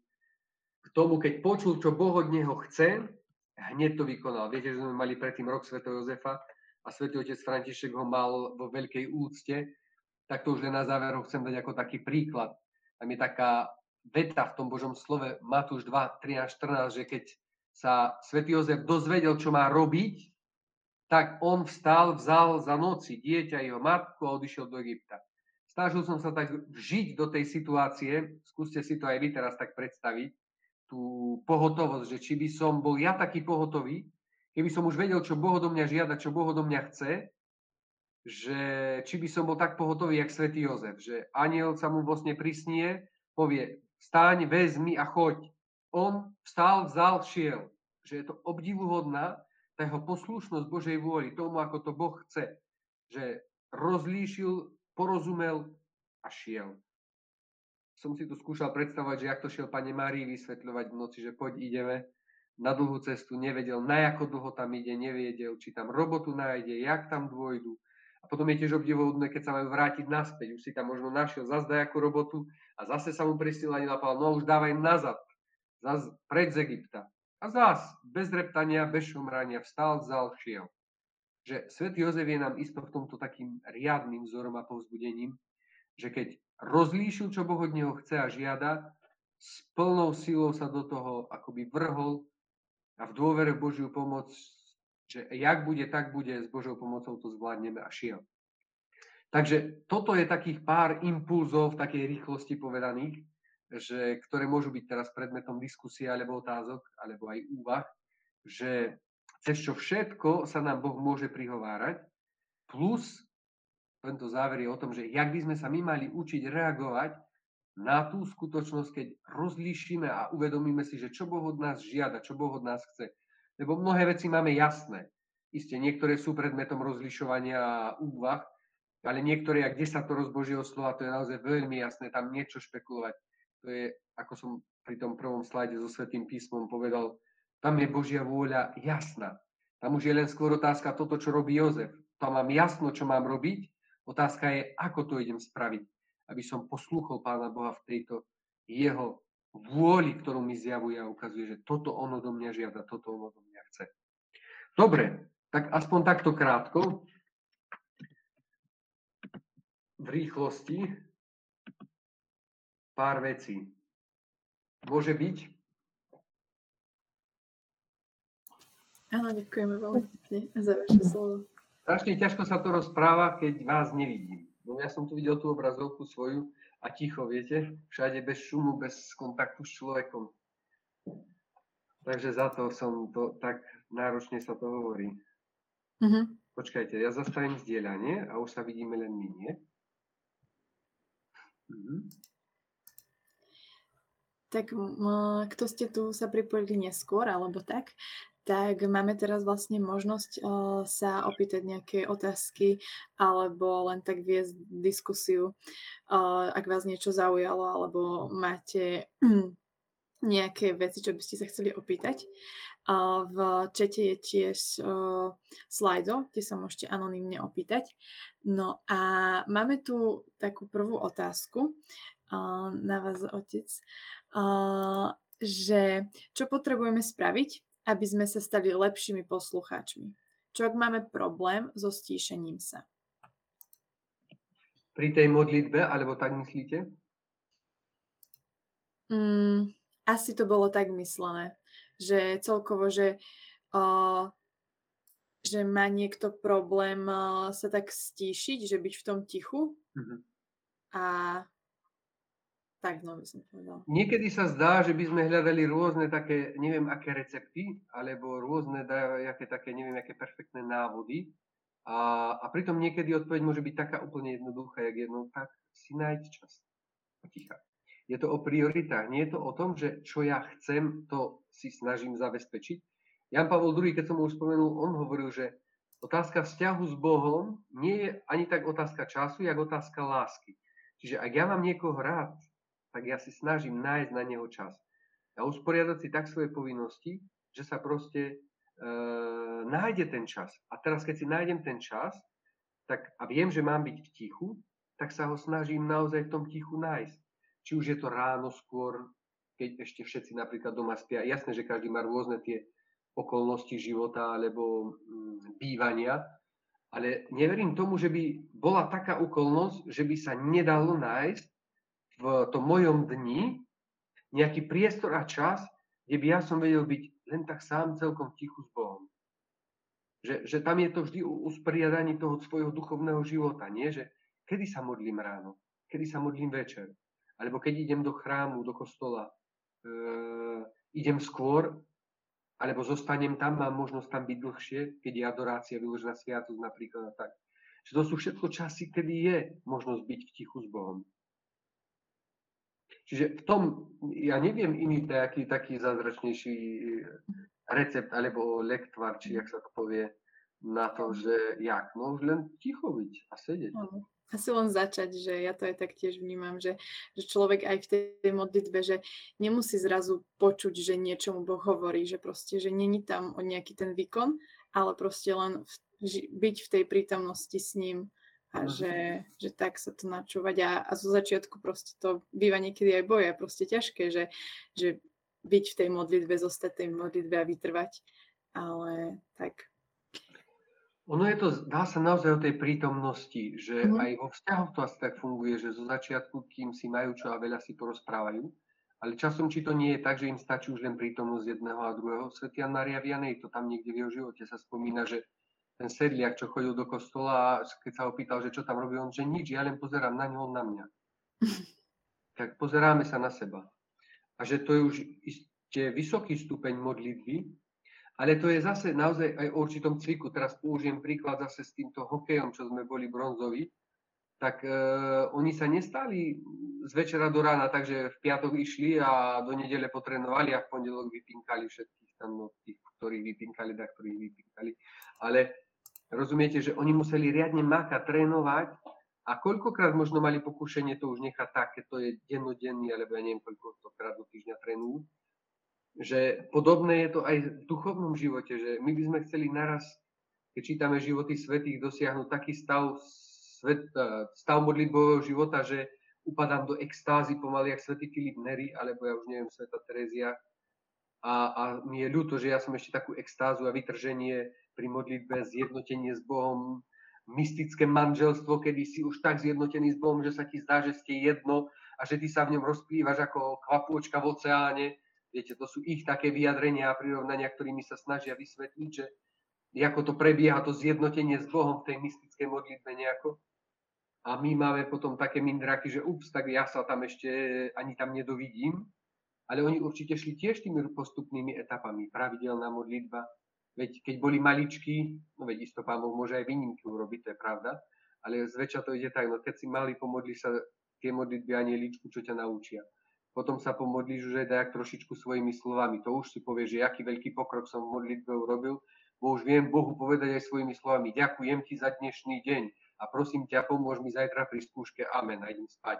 Speaker 3: k tomu, keď počul, čo Boh od neho chce, hneď to vykonal. Viete, že sme mali predtým rok svätého Jozefa a svätý otec František ho mal vo veľkej úcte, tak to už len na záver ho chcem dať ako taký príklad. Tam je taká veta v tom Božom slove Matúš 2, 13, 14, že keď sa svätý Jozef dozvedel, čo má robiť, tak on vstal, vzal za noci dieťa jeho matku a odišiel do Egypta. Snažil som sa tak vžiť do tej situácie, skúste si to aj vy teraz tak predstaviť, tú pohotovosť, že či by som bol ja taký pohotový, keby som už vedel, čo Boh do mňa žiada, čo Boh do mňa chce, že či by som bol tak pohotový, jak svätý Jozef, že aniel sa mu vlastne prisnie, povie, stáň, vezmi a choď. On vstal, vzal, šiel. Že je to obdivuhodná tá jeho poslušnosť Božej vôli, tomu, ako to Boh chce. Že rozlíšil, porozumel a šiel. Som si tu skúšal predstavovať, že jak to šiel pane Márii vysvetľovať v noci, že poď ideme na dlhú cestu, nevedel, na ako dlho tam ide, nevedel, či tam robotu nájde, jak tam dôjdu, a potom je tiež obdivuhodné, keď sa majú vrátiť naspäť. Už si tam možno našiel zase dajakú robotu a zase sa mu pristil ani napadlo, no už dávaj nazad, zase pred z Egypta. A zás, bez reptania, bez šumrania, vstal, vzal, šiel. Že svätý Jozef je nám isto v tomto takým riadným vzorom a povzbudením, že keď rozlíšil, čo Boh od neho chce a žiada, s plnou silou sa do toho akoby vrhol a v dôvere v Božiu pomoc že jak bude, tak bude, s Božou pomocou to zvládneme a šiel. Takže toto je takých pár impulzov v takej rýchlosti povedaných, že, ktoré môžu byť teraz predmetom diskusie alebo otázok, alebo aj úvah, že cez čo všetko sa nám Boh môže prihovárať, plus tento záver je o tom, že jak by sme sa my mali učiť reagovať na tú skutočnosť, keď rozlíšime a uvedomíme si, že čo Boh od nás žiada, čo Boh od nás chce. Lebo mnohé veci máme jasné. Isté, niektoré sú predmetom rozlišovania a úvah, ale niektoré, ak 10 to rozbožieho slova, to je naozaj veľmi jasné, tam niečo špekulovať. To je, ako som pri tom prvom slajde so Svetým písmom povedal, tam je Božia vôľa jasná. Tam už je len skôr otázka toto, čo robí Jozef. Tam mám jasno, čo mám robiť. Otázka je, ako to idem spraviť aby som poslúchol Pána Boha v tejto jeho vôli, ktorú mi zjavuje a ukazuje, že toto ono do mňa žiada, toto ono do mňa chce. Dobre, tak aspoň takto krátko. V rýchlosti pár vecí. Môže byť?
Speaker 4: Áno, ďakujeme veľmi pekne za vaše slovo.
Speaker 3: Strašne ťažko sa to rozpráva, keď vás nevidím. No ja som tu videl tú obrazovku svoju a ticho, viete, všade bez šumu, bez kontaktu s človekom. Takže za to som to tak náročne sa to hovorí. Uh-huh. Počkajte, ja zastavím zdieľanie a už sa vidíme len my, nie? Uh-huh.
Speaker 4: Tak kto ste tu sa pripojili neskôr, alebo tak, tak máme teraz vlastne možnosť uh, sa opýtať nejaké otázky alebo len tak viesť diskusiu, uh, ak vás niečo zaujalo alebo máte [CLEARS THROAT] nejaké veci, čo by ste sa chceli opýtať. Uh, v čete je tiež uh, slajdo, kde sa môžete anonymne opýtať. No a máme tu takú prvú otázku uh, na vás, otec, že čo potrebujeme spraviť, aby sme sa stali lepšími poslucháčmi? Čo ak máme problém so stíšením sa?
Speaker 3: Pri tej modlitbe, alebo tak myslíte?
Speaker 4: Mm, asi to bolo tak myslené, že celkovo, že, uh, že má niekto problém uh, sa tak stíšiť, že byť v tom tichu mm-hmm. a tak, no by som povedal.
Speaker 3: Niekedy sa zdá, že by sme hľadali rôzne také, neviem aké recepty, alebo rôzne dajaké také, neviem aké perfektné návody. A, a pritom niekedy odpoveď môže byť taká úplne jednoduchá, jak jedno, tak si nájď čas. Ticha. Je to o prioritách, nie je to o tom, že čo ja chcem, to si snažím zabezpečiť. Jan Pavol II, keď som ho spomenul, on hovoril, že otázka vzťahu s Bohom nie je ani tak otázka času, jak otázka lásky. Čiže ak ja mám niekoho rád, tak ja si snažím nájsť na neho čas. A usporiadať si tak svoje povinnosti, že sa proste e, nájde ten čas. A teraz, keď si nájdem ten čas, tak a viem, že mám byť v tichu, tak sa ho snažím naozaj v tom tichu nájsť. Či už je to ráno skôr, keď ešte všetci napríklad doma spia. Jasné, že každý má rôzne tie okolnosti života alebo mm, bývania, ale neverím tomu, že by bola taká okolnosť, že by sa nedalo nájsť v tom mojom dni nejaký priestor a čas, kde by ja som vedel byť len tak sám celkom tichu s Bohom. Že, že tam je to vždy usporiadaní toho svojho duchovného života, nie? Že kedy sa modlím ráno, kedy sa modlím večer, alebo keď idem do chrámu, do kostola, e, idem skôr, alebo zostanem tam, mám možnosť tam byť dlhšie, keď je adorácia vyložená sviatosť napríklad a tak. Že to sú všetko časy, kedy je možnosť byť v tichu s Bohom. Čiže v tom, ja neviem iný taký, taký zázračnejší recept alebo lektvar, či jak sa to povie, na to, že jak, no už len ticho byť a sedieť.
Speaker 4: Asi len začať, že ja to aj tak tiež vnímam, že, že človek aj v tej modlitbe, že nemusí zrazu počuť, že niečomu Boh hovorí, že proste, že není tam o nejaký ten výkon, ale proste len v, byť v tej prítomnosti s ním a že, že tak sa to načúvať a, a zo začiatku proste to býva niekedy aj boja, proste ťažké, že, že byť v tej modlitbe, zostať tej modlitbe a vytrvať, ale tak.
Speaker 3: Ono je to, dá sa naozaj o tej prítomnosti, že mm. aj vo vzťahoch to asi tak funguje, že zo začiatku, kým si majú čo a veľa si porozprávajú, ale časom, či to nie je tak, že im stačí už len prítomnosť jedného a druhého. Svetian Maria Vianej to tam niekde v jeho živote sa spomína, že ten sedliak, čo chodil do kostola a keď sa ho pýtal, že čo tam robí, on, že nič, ja len pozerám na ňo, on na mňa. [LAUGHS] tak pozeráme sa na seba. A že to je už isté vysoký stupeň modlitby, ale to je zase naozaj aj o určitom cviku. Teraz použijem príklad zase s týmto hokejom, čo sme boli bronzoví. tak uh, oni sa nestali z večera do rána, takže v piatok išli a do nedele potrenovali a v pondelok vypinkali všetkých tam, no, tých, ktorých vypinkali, da ktorých vypinkali. Ale rozumiete, že oni museli riadne makať, trénovať a koľkokrát možno mali pokušenie to už nechať tak, keď to je dennodenný, alebo ja neviem, koľko to do týždňa trénujú. Že podobné je to aj v duchovnom živote, že my by sme chceli naraz, keď čítame životy svetých, dosiahnuť taký stav svet, e, stav modlitbového života, že upadám do extázy pomaly, jak svätý Filip Neri, alebo ja už neviem, sveta Terezia. A, a mi je ľúto, že ja som ešte takú extázu a vytrženie pri modlitbe, zjednotenie s Bohom, mystické manželstvo, kedy si už tak zjednotený s Bohom, že sa ti zdá, že ste jedno a že ty sa v ňom rozplývaš ako kvapôčka v oceáne. Viete, to sú ich také vyjadrenia a prirovnania, ktorými sa snažia vysvetliť, že ako to prebieha, to zjednotenie s Bohom v tej mystickej modlitbe nejako. A my máme potom také mindraky, že ups, tak ja sa tam ešte ani tam nedovidím, ale oni určite šli tiež tými postupnými etapami, pravidelná modlitba, veď keď boli maličkí, no veď isto pán Boh môže aj výnimky urobiť, to je pravda, ale zväčša to ide tak, no keď si mali, pomodli sa tie modlitby anieličku, čo ťa naučia. Potom sa pomodlíš už aj dajak trošičku svojimi slovami. To už si povieš, že aký veľký pokrok som v modlitbe urobil, bo už viem Bohu povedať aj svojimi slovami. Ďakujem ti za dnešný deň a prosím ťa, pomôž mi zajtra pri skúške, amen, a idem spať.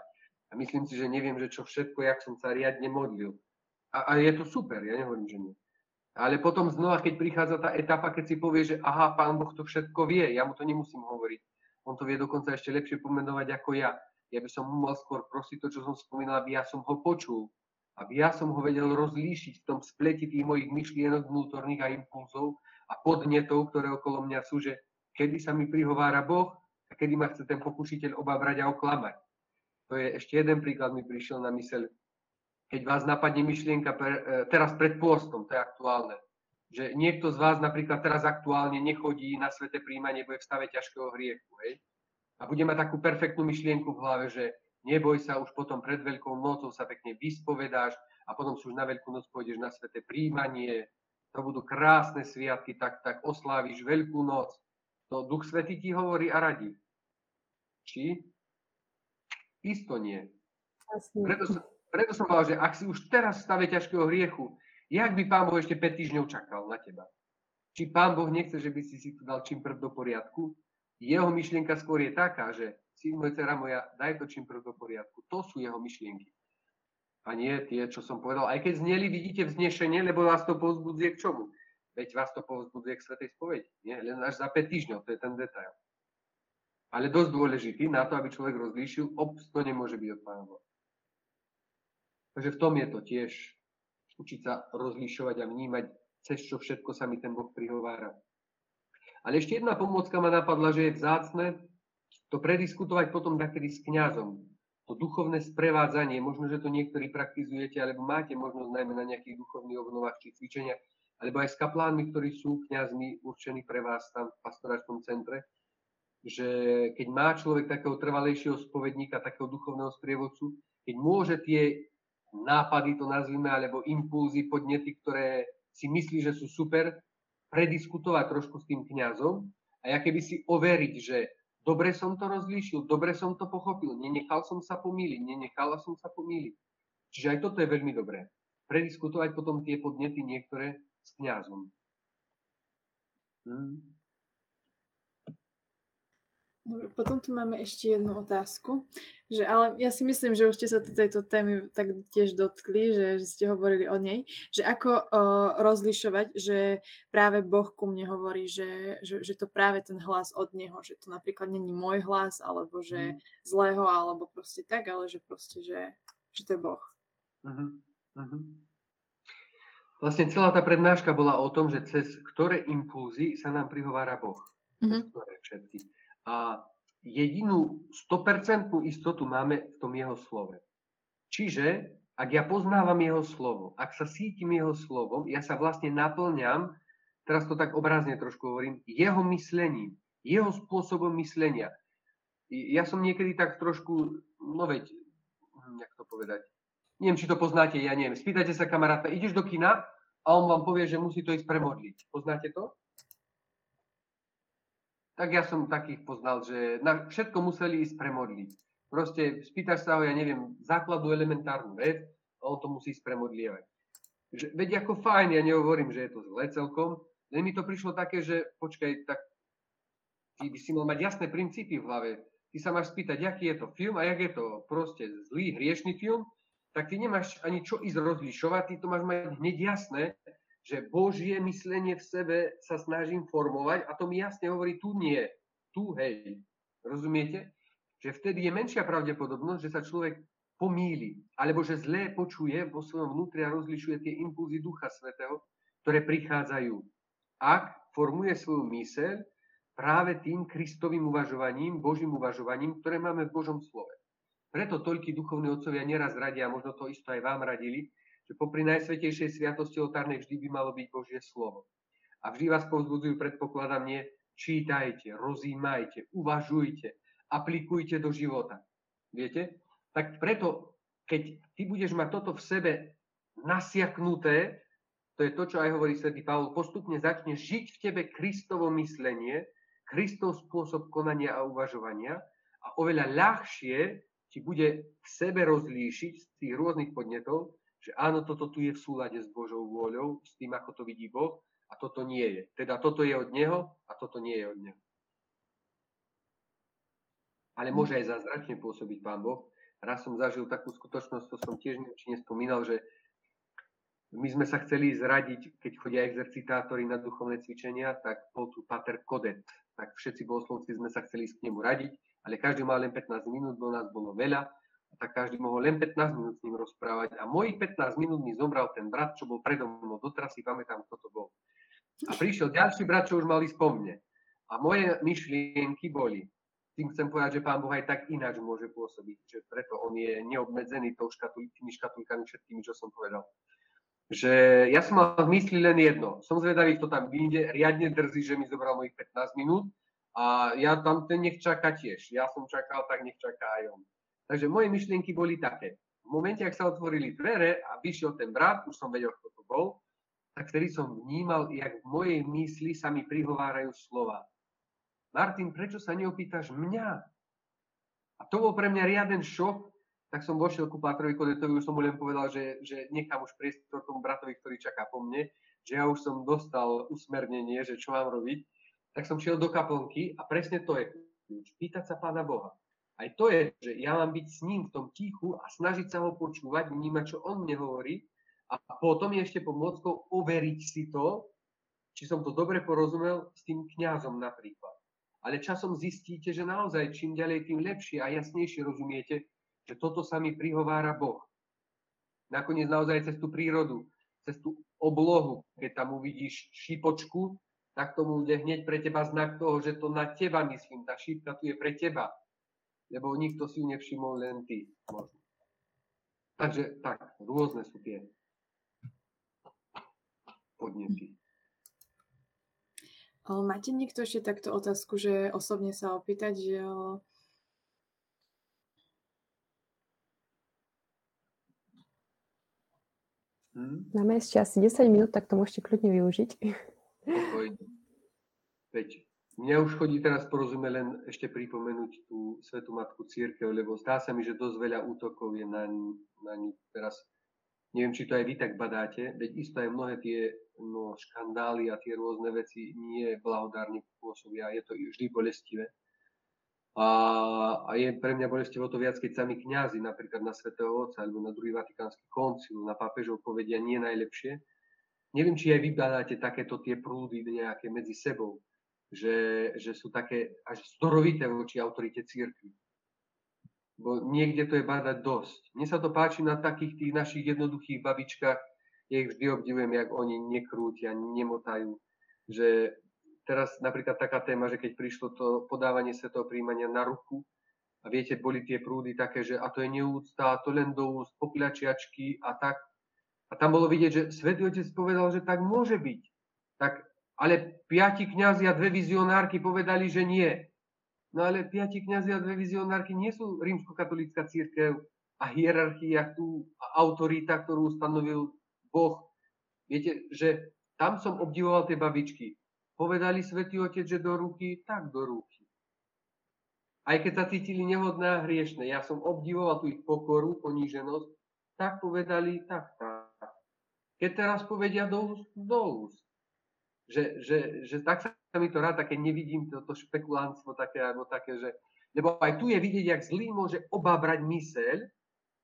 Speaker 3: A myslím si, že neviem, že čo všetko, jak som sa riadne modlil. A, a je to super, ja nehovorím, že nie. Ale potom znova, keď prichádza tá etapa, keď si povie, že aha, pán Boh to všetko vie, ja mu to nemusím hovoriť. On to vie dokonca ešte lepšie pomenovať ako ja. Ja by som mu mal skôr prosiť to, čo som spomínal, aby ja som ho počul. Aby ja som ho vedel rozlíšiť v tom spleti tých mojich myšlienok vnútorných a impulzov a podnetov, ktoré okolo mňa sú, že kedy sa mi prihovára Boh a kedy ma chce ten pokušiteľ obabrať a oklamať. To je ešte jeden príklad mi prišiel na myseľ. Keď vás napadne myšlienka per, e, teraz pred pôstom, to je aktuálne, že niekto z vás napríklad teraz aktuálne nechodí na svete príjmanie, bude v stave ťažkého hriechu, hej? A bude mať takú perfektnú myšlienku v hlave, že neboj sa, už potom pred Veľkou nocou sa pekne vyspovedáš a potom si už na Veľkú noc pôjdeš na svete príjmanie, to budú krásne sviatky, tak, tak osláviš Veľkú noc, to Duch Svetý ti hovorí a radí. Či? Isto nie. Preto som, preto som povedal, že ak si už teraz v stave ťažkého hriechu, jak by Pán Boh ešte 5 týždňov čakal na teba? Či Pán Boh nechce, že by si si tu dal čím prv do poriadku? Jeho myšlienka skôr je taká, že syn môj, dcera moja, daj to čím prv do poriadku. To sú jeho myšlienky. A nie tie, čo som povedal. Aj keď zneli, vidíte vznešenie, lebo vás to povzbudzuje k čomu? Veď vás to povzbudzuje k Svetej spovedi. Nie? Len až za 5 týždňov, to je ten detail. Ale dosť dôležitý na to, aby človek rozlíšil, ops, to nemôže byť od Pána Boha. Takže v tom je to tiež učiť sa rozlišovať a vnímať, cez čo všetko sa mi ten Boh prihovára. Ale ešte jedna pomôcka ma napadla, že je vzácne to prediskutovať potom takedy s kňazom. To duchovné sprevádzanie, možno, že to niektorí praktizujete, alebo máte možnosť najmä na nejakých duchovných obnovách či cvičeniach, alebo aj s kaplánmi, ktorí sú kňazmi určení pre vás tam v pastoračnom centre, že keď má človek takého trvalejšieho spovedníka, takého duchovného sprievodcu, keď môže tie nápady, to nazvime, alebo impulzy, podnety, ktoré si myslí, že sú super, prediskutovať trošku s tým kňazom a ja keby si overiť, že dobre som to rozlíšil, dobre som to pochopil, nenechal som sa pomýliť, nenechala som sa pomýliť. Čiže aj toto je veľmi dobré. Prediskutovať potom tie podnety niektoré s kňazom.
Speaker 4: Hmm. Potom tu máme ešte jednu otázku, že, ale ja si myslím, že už ste sa tejto témy tak tiež dotkli, že, že ste hovorili o nej, že ako o, rozlišovať, že práve Boh ku mne hovorí, že, že, že to práve ten hlas od Neho, že to napríklad není môj hlas, alebo že mm. zlého, alebo proste tak, ale že proste, že, že to je Boh. Uh-huh. Uh-huh.
Speaker 3: Vlastne celá tá prednáška bola o tom, že cez ktoré impulzy sa nám prihovára Boh. Mm-hmm. Ktoré všetky. A jedinú 100% istotu máme v tom jeho slove. Čiže, ak ja poznávam jeho slovo, ak sa sítim jeho slovom, ja sa vlastne naplňam, teraz to tak obrazne trošku hovorím, jeho myslením, jeho spôsobom myslenia. Ja som niekedy tak trošku, no veď, hm, jak to povedať, neviem, či to poznáte, ja neviem, spýtate sa kamaráta, ideš do kina? a on vám povie, že musí to ísť premodliť. Poznáte to? Tak ja som takých poznal, že na všetko museli ísť premodliť. Proste spýtaš sa ho, ja neviem, základu elementárnu vec a on to musí ísť premodlievať. Že, veď ako fajn, ja nehovorím, že je to zle celkom, len mi to prišlo také, že počkaj, tak ty by si mal mať jasné princípy v hlave. Ty sa máš spýtať, aký je to film a jak je to proste zlý, hriešný film, tak ty nemáš ani čo ísť rozlišovať, ty to máš mať hneď jasné, že Božie myslenie v sebe sa snažím formovať a to mi jasne hovorí, tu nie, tu hej. Rozumiete? Že vtedy je menšia pravdepodobnosť, že sa človek pomíli, alebo že zlé počuje vo svojom vnútri a rozlišuje tie impulzy Ducha Svetého, ktoré prichádzajú. Ak formuje svoju myseľ práve tým Kristovým uvažovaním, Božím uvažovaním, ktoré máme v Božom slove. Preto toľky duchovní otcovia neraz radia, možno to isto aj vám radili, že popri najsvetejšej sviatosti oltárnej vždy by malo byť Božie slovo. A vždy vás povzbudzujú, predpokladám, nie čítajte, rozímajte, uvažujte, aplikujte do života. Viete? Tak preto, keď ty budeš mať toto v sebe nasiaknuté, to je to, čo aj hovorí svätý Pavol, postupne začne žiť v tebe Kristovo myslenie, Kristov spôsob konania a uvažovania a oveľa ľahšie ti bude v sebe rozlíšiť z tých rôznych podnetov, že áno, toto tu je v súlade s Božou vôľou, s tým, ako to vidí Boh, a toto nie je. Teda toto je od Neho a toto nie je od Neho. Ale môže aj zázračne pôsobiť Pán Boh. Raz som zažil takú skutočnosť, to som tiež či nespomínal, že my sme sa chceli zradiť, keď chodia exercitátori na duchovné cvičenia, tak bol tu Pater Kodet. Tak všetci bohoslovci sme sa chceli k nemu radiť, ale každý mal len 15 minút, bo nás bolo veľa tak každý mohol len 15 minút s ním rozprávať. A mojich 15 minút mi zomral ten brat, čo bol predo mnou. Doteraz si pamätám, kto to bol. A prišiel ďalší brat, čo už mali spomne. A moje myšlienky boli, tým chcem povedať, že Pán Boh aj tak ináč môže pôsobiť, že preto On je neobmedzený tou škatul, tými škatulkami všetkými, čo som povedal. Že ja som mal v mysli len jedno. Som zvedavý, kto tam vyjde, riadne drzí, že mi zobral mojich 15 minút a ja tam ten nech čaká tiež. Ja som čakal, tak nech čaká aj on. Takže moje myšlienky boli také. V momente, ak sa otvorili dvere a vyšiel ten brat, už som vedel, kto to bol, tak vtedy som vnímal, jak v mojej mysli sa mi prihovárajú slova. Martin, prečo sa neopýtaš mňa? A to bol pre mňa riaden šok, tak som vošiel ku Pátrovi Kodetovi, už som mu len povedal, že, že nechám už priestor tomu bratovi, ktorý čaká po mne, že ja už som dostal usmernenie, že čo mám robiť. Tak som šiel do kaplnky a presne to je kľúč. Pýtať sa Pána Boha. Aj to je, že ja mám byť s ním v tom tichu a snažiť sa ho počúvať, vnímať, čo on mne hovorí a potom ešte pomôckou overiť si to, či som to dobre porozumel s tým kňazom napríklad. Ale časom zistíte, že naozaj čím ďalej, tým lepšie a jasnejšie rozumiete, že toto sa mi prihovára Boh. Nakoniec naozaj cez tú prírodu, cez tú oblohu, keď tam uvidíš šípočku, tak tomu bude hneď pre teba znak toho, že to na teba myslím, tá šípka tu je pre teba lebo nikto si ju nevšimol, len ty možno. Takže tak, rôzne sú tie podnety.
Speaker 4: Máte niekto ešte takto otázku, že osobne sa opýtať, že
Speaker 5: Hmm? Máme ešte asi 10 minút, tak to môžete kľudne využiť.
Speaker 3: Veď Mňa už chodí teraz porozume len ešte pripomenúť tú Svetú Matku Církev, lebo zdá sa mi, že dosť veľa útokov je na, na ňu teraz. Neviem, či to aj vy tak badáte, veď isto aj mnohé tie no, škandály a tie rôzne veci nie blahodárne pôsobia, je to vždy bolestivé. A, a je pre mňa bolestivé to viac, keď sami kňazi, napríklad na Svetého Otca alebo na druhý Vatikánsky koncil, na pápežov povedia nie najlepšie. Neviem, či aj vy badáte takéto tie prúdy nejaké medzi sebou že, že sú také až zdorovité voči autorite církvy. Bo niekde to je bádať dosť. Mne sa to páči na takých tých našich jednoduchých babičkách, ja ich vždy obdivujem, jak oni nekrútia, nemotajú. Že teraz napríklad taká téma, že keď prišlo to podávanie svetého príjmania na ruku, a viete, boli tie prúdy také, že a to je neúcta, a to len do úst, popilačiačky a tak. A tam bolo vidieť, že Svetý Otec povedal, že tak môže byť. Tak ale piati kňazi a dve vizionárky povedali, že nie. No ale piati kňazi a dve vizionárky nie sú rímskokatolická církev a hierarchia a autorita, ktorú ustanovil Boh. Viete, že tam som obdivoval tie babičky, Povedali svätý Otec, že do ruky, tak do ruky. Aj keď sa cítili nehodné a hriešne, ja som obdivoval tú ich pokoru, poníženosť, tak povedali, tak, tak. Keď teraz povedia do úst, do úst. Že, že, že tak sa mi to rád, také nevidím toto špekulantstvo také, alebo také, že, lebo aj tu je vidieť, jak zlý môže obábrať myseľ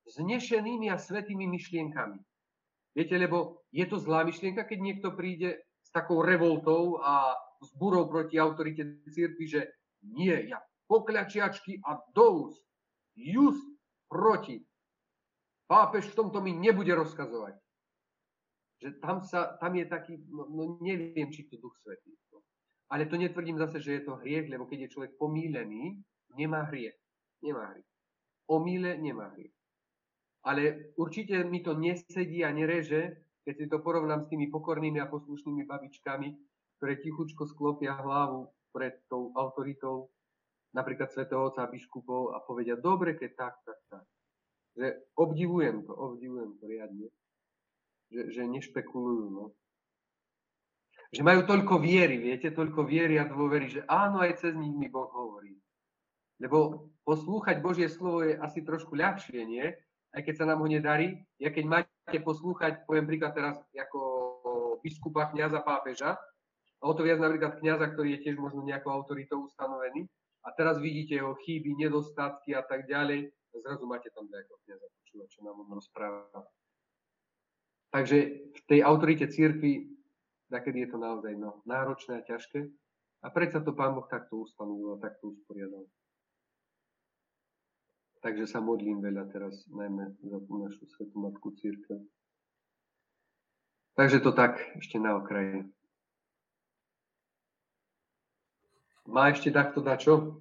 Speaker 3: znešenými a svetými myšlienkami. Viete, lebo je to zlá myšlienka, keď niekto príde s takou revoltou a s burou proti autorite církvy, že nie, ja pokľačiačky a dous, just proti. Pápež v tomto mi nebude rozkazovať. Že tam, sa, tam je taký, no, no neviem, či to Duch Svetý. No. Ale to netvrdím zase, že je to hriech, lebo keď je človek pomílený, nemá hriech. Nemá hriech. Omíle nemá hriech. Ale určite mi to nesedí a nereže, keď si to porovnám s tými pokornými a poslušnými babičkami, ktoré tichučko sklopia hlavu pred tou autoritou napríklad svätého Otca biskupov a povedia, dobre, keď tak, tak, tak. Že obdivujem to, obdivujem to riadne. Že, že nešpekulujú, no. Že majú toľko viery, viete, toľko viery a dôvery, že áno, aj cez nich mi Boh hovorí. Lebo poslúchať Božie slovo je asi trošku ľahšie, nie? Aj keď sa nám ho nedarí. Ja keď máte poslúchať, poviem príklad teraz ako biskupa, kniaza, pápeža, a o to viac napríklad kniaza, ktorý je tiež možno nejakou autoritou ustanovený, a teraz vidíte jeho chyby, nedostatky a tak ďalej, a zrazu máte tam nejakého kniaza počúvať, čo nám on rozpráva. Takže v tej autorite církvy, nakedy je to naozaj no, náročné a ťažké, a predsa to Pán Boh takto ustanovil a takto usporiadal. Takže sa modlím veľa teraz, najmä za tú našu svetú matku církev. Takže to tak ešte na okraji. Má ešte takto dačo?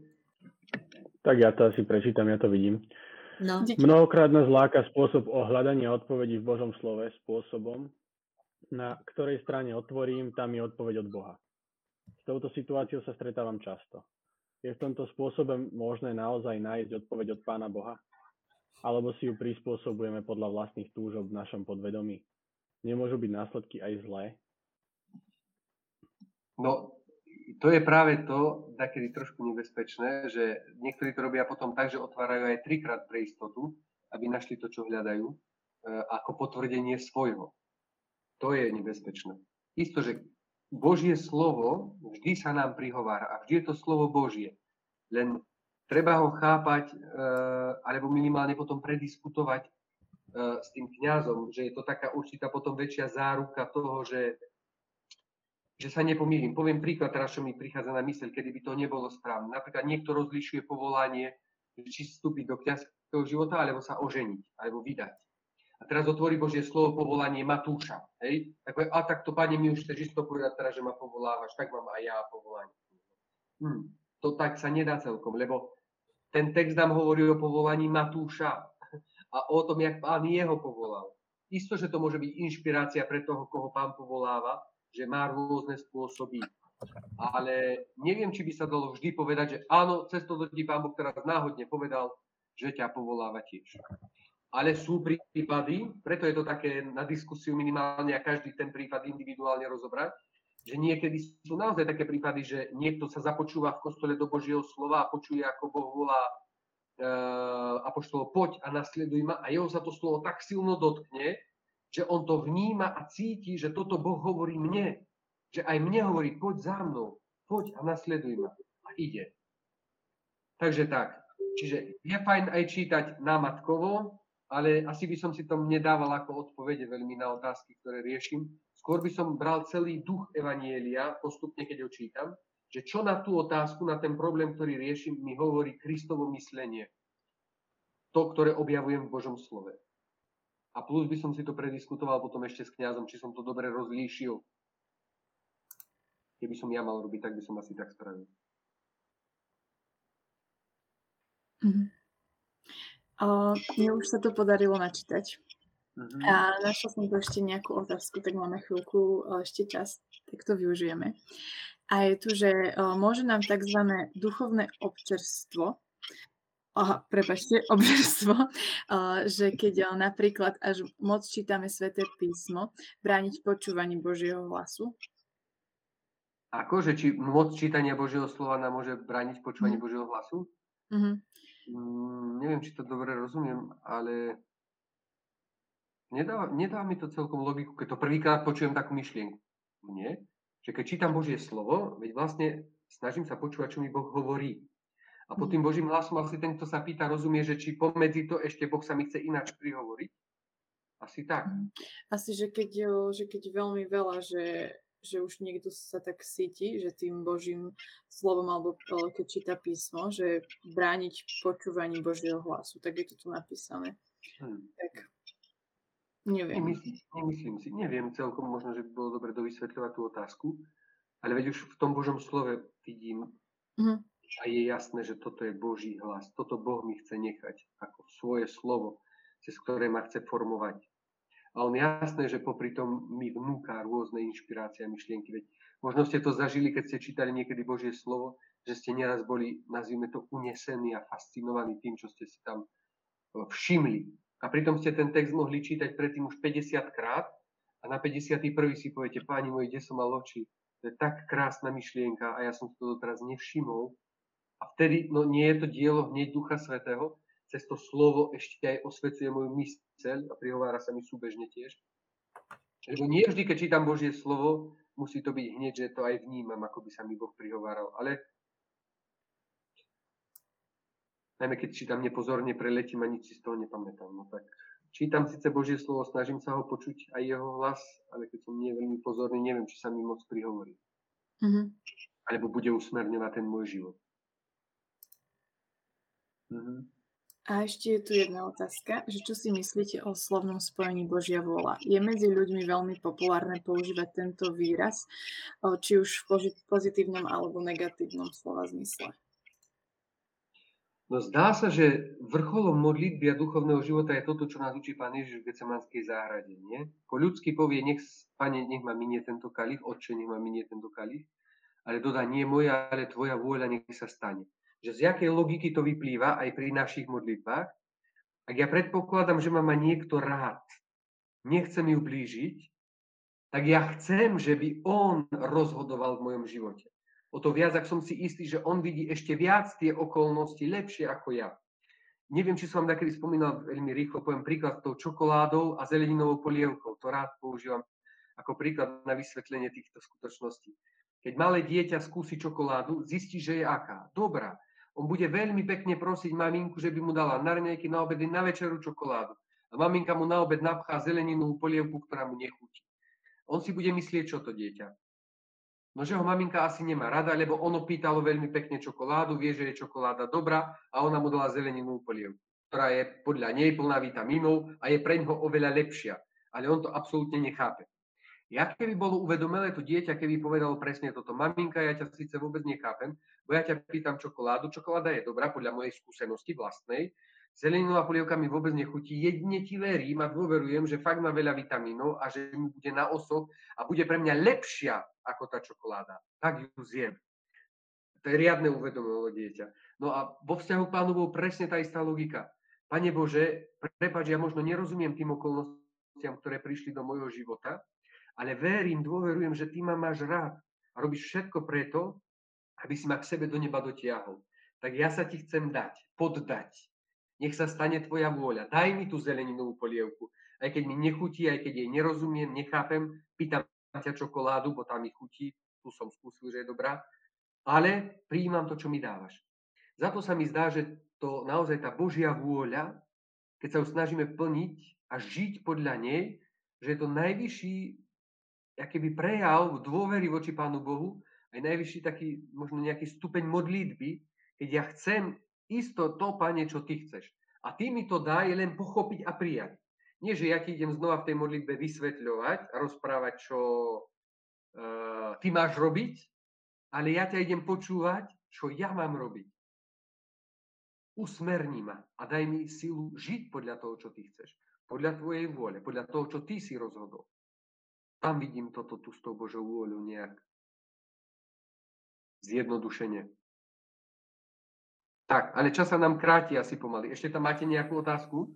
Speaker 6: Tak ja to asi prečítam, ja to vidím. No. Mnohokrát nás láka spôsob ohľadania odpovedí v Božom slove spôsobom, na ktorej strane otvorím, tam je odpoveď od Boha. S touto situáciou sa stretávam často. Je v tomto spôsobe možné naozaj nájsť odpoveď od Pána Boha? Alebo si ju prispôsobujeme podľa vlastných túžob v našom podvedomí? Nemôžu byť následky aj zlé?
Speaker 3: No, to je práve to, takedy trošku nebezpečné, že niektorí to robia potom tak, že otvárajú aj trikrát pre istotu, aby našli to, čo hľadajú, e, ako potvrdenie svojho. To je nebezpečné. Isto, že Božie slovo vždy sa nám prihovára a vždy je to slovo Božie. Len treba ho chápať, e, alebo minimálne potom prediskutovať e, s tým kňazom, že je to taká určitá potom väčšia záruka toho, že že sa nepomýlim. Poviem príklad teraz, čo mi prichádza na myseľ, kedy by to nebolo správne. Napríklad niekto rozlišuje povolanie, či vstúpiť do kniazského života, alebo sa oženiť, alebo vydať. A teraz otvorí Božie slovo povolanie Matúša. Hej? Tak a tak to, pane, mi už chceš isto povedať teraz, že ma povolávaš, tak mám aj ja povolanie. Hm, to tak sa nedá celkom, lebo ten text nám hovorí o povolaní Matúša a o tom, jak pán jeho povolal. Isto, že to môže byť inšpirácia pre toho, koho pán povoláva, že má rôzne spôsoby. Ale neviem, či by sa dalo vždy povedať, že áno, cez to ti Pán Boh teraz náhodne povedal, že ťa povoláva tiež. Ale sú prípady, preto je to také na diskusiu minimálne a každý ten prípad individuálne rozobrať, že niekedy sú naozaj také prípady, že niekto sa započúva v kostole do Božieho slova a počuje, ako Boh volá uh, apoštolo, poď a nasleduj ma a jeho sa to slovo tak silno dotkne, že on to vníma a cíti, že toto Boh hovorí mne. Že aj mne hovorí, poď za mnou, poď a nasleduj ma. A ide. Takže tak. Čiže je fajn aj čítať námatkovo, ale asi by som si to nedával ako odpovede veľmi na otázky, ktoré riešim. Skôr by som bral celý duch Evanielia, postupne keď ho čítam, že čo na tú otázku, na ten problém, ktorý riešim, mi hovorí Kristovo myslenie. To, ktoré objavujem v Božom slove. A plus by som si to prediskutoval potom ešte s kňazom, či som to dobre rozlíšil. Keby som ja mal robiť, tak by som asi tak spravil.
Speaker 4: Mm-hmm. Uh, mne už sa to podarilo načítať. Mm-hmm. A našla som tu ešte nejakú otázku, tak máme chvíľku ešte čas, tak to využijeme. A je tu, že uh, môže nám tzv. duchovné občerstvo Aha, prepačte, [LAUGHS] obžerstvo, že keď napríklad až moc čítame sväté písmo, brániť počúvaní Božieho hlasu?
Speaker 3: Ako, že či moc čítania Božieho slova nám môže brániť počúvanie mm. Božieho hlasu? Mm-hmm. Mm, neviem, či to dobre rozumiem, ale nedá, nedá mi to celkom logiku, keď to prvýkrát počujem takú myšlienku. Nie? Že keď čítam Božie slovo, veď vlastne snažím sa počúvať, čo mi Boh hovorí. A pod tým. Božím hlasom asi ten, kto sa pýta, rozumie, že či pomedzi to ešte Boh sa mi chce ináč prihovoriť. Asi tak.
Speaker 4: Asi, že keď, že keď veľmi veľa, že že už niekto sa tak cíti, že tým Božím slovom alebo keď číta písmo, že brániť počúvaní Božieho hlasu. Tak je to tu napísané. Hmm. Tak neviem.
Speaker 3: Nemyslím, nemyslím si, neviem celkom, možno, že by bolo dobre dovysvetľovať tú otázku, ale veď už v tom Božom slove vidím hmm. A je jasné, že toto je Boží hlas. Toto Boh mi chce nechať ako svoje slovo, cez ktoré ma chce formovať a on jasné, že popri tom mi vnúka rôzne inšpirácie a myšlienky. Veď možno ste to zažili, keď ste čítali niekedy Božie slovo, že ste nieraz boli, nazvime to, unesení a fascinovaní tým, čo ste si tam e, všimli. A pritom ste ten text mohli čítať predtým už 50 krát a na 51. si poviete, páni moji, kde som mal oči? To je tak krásna myšlienka a ja som to doteraz nevšimol. A vtedy, no nie je to dielo hneď Ducha Svetého, cez to slovo ešte aj osvecuje moju myseľ a prihovára sa mi súbežne tiež. Lebo nie vždy, keď čítam Božie slovo, musí to byť hneď, že to aj vnímam, ako by sa mi Boh prihováral. Ale najmä keď čítam nepozorne, preletím a nič si z toho nepamätám. No tak čítam síce Božie slovo, snažím sa ho počuť aj jeho hlas, ale keď som nie veľmi pozorný, neviem, či sa mi moc prihovorí. Mm-hmm. Alebo bude usmerňovať ten môj život.
Speaker 4: Mm-hmm. A ešte je tu jedna otázka, že čo si myslíte o slovnom spojení Božia vôľa? Je medzi ľuďmi veľmi populárne používať tento výraz, či už v pozitívnom alebo negatívnom slova zmysle?
Speaker 3: No zdá sa, že vrcholom modlitby a duchovného života je toto, čo nás učí Pán Ježiš v Gecemanskej záhrade. Nie? Po ľudsky povie, nech, Pane, nech ma minie tento kalich, Otče, nech ma minie tento kalich, ale dodá, nie moja, ale Tvoja vôľa nech sa stane že z jakej logiky to vyplýva aj pri našich modlitbách. Ak ja predpokladám, že ma má niekto rád, nechcem ju blížiť, tak ja chcem, že by on rozhodoval v mojom živote. O to viac, ak som si istý, že on vidí ešte viac tie okolnosti lepšie ako ja. Neviem, či som vám takedy spomínal, veľmi rýchlo poviem príklad s tou čokoládou a zeleninovou polievkou. To rád používam ako príklad na vysvetlenie týchto skutočností. Keď malé dieťa skúsi čokoládu, zistí, že je aká. Dobrá on bude veľmi pekne prosiť maminku, že by mu dala na raňajky, na obedy, na večeru čokoládu. A maminka mu na obed napchá zeleninu polievku, ktorá mu nechutí. On si bude myslieť, čo to dieťa. No, že ho maminka asi nemá rada, lebo ono pýtalo veľmi pekne čokoládu, vie, že je čokoláda dobrá a ona mu dala zeleninu polievku, ktorá je podľa nej plná vitamínov a je pre ňoho oveľa lepšia. Ale on to absolútne nechápe. Ja keby bolo uvedomelé to dieťa, keby povedalo presne toto, maminka, ja ťa síce vôbec nechápem, bo ja ťa pýtam čokoládu, čokoláda je dobrá podľa mojej skúsenosti vlastnej, zeleninová polievka mi vôbec nechutí, jedine ti verím a dôverujem, že fakt má veľa vitamínov a že mi bude na osoch a bude pre mňa lepšia ako tá čokoláda. Tak ju zjem. To je riadne uvedomilo dieťa. No a vo vzťahu k Pánu bol presne tá istá logika. Pane Bože, prepáč, ja možno nerozumiem tým okolnostiam, ktoré prišli do môjho života, ale verím, dôverujem, že ty ma máš rád a robíš všetko preto, aby si ma k sebe do neba dotiahol. Tak ja sa ti chcem dať, poddať. Nech sa stane tvoja vôľa. Daj mi tú zeleninovú polievku. Aj keď mi nechutí, aj keď jej nerozumiem, nechápem, pýtam ťa čokoládu, bo tam mi chutí, tu som skúsil, že je dobrá, ale prijímam to, čo mi dávaš. Za to sa mi zdá, že to naozaj tá Božia vôľa, keď sa ju snažíme plniť a žiť podľa nej, že je to najvyšší by prejav dôvery voči Pánu Bohu, aj najvyšší taký možno nejaký stupeň modlitby, keď ja chcem isto to, Pane, čo Ty chceš. A Ty mi to dá len pochopiť a prijať. Nie, že ja ti idem znova v tej modlitbe vysvetľovať a rozprávať, čo uh, Ty máš robiť, ale ja ťa idem počúvať, čo ja mám robiť. Usmerni ma a daj mi silu žiť podľa toho, čo Ty chceš. Podľa Tvojej vôle, podľa toho, čo Ty si rozhodol. Tam vidím toto tu s tou Božou vôľou nejak zjednodušene. Tak, ale čas sa nám kráti asi pomaly. Ešte tam máte nejakú otázku?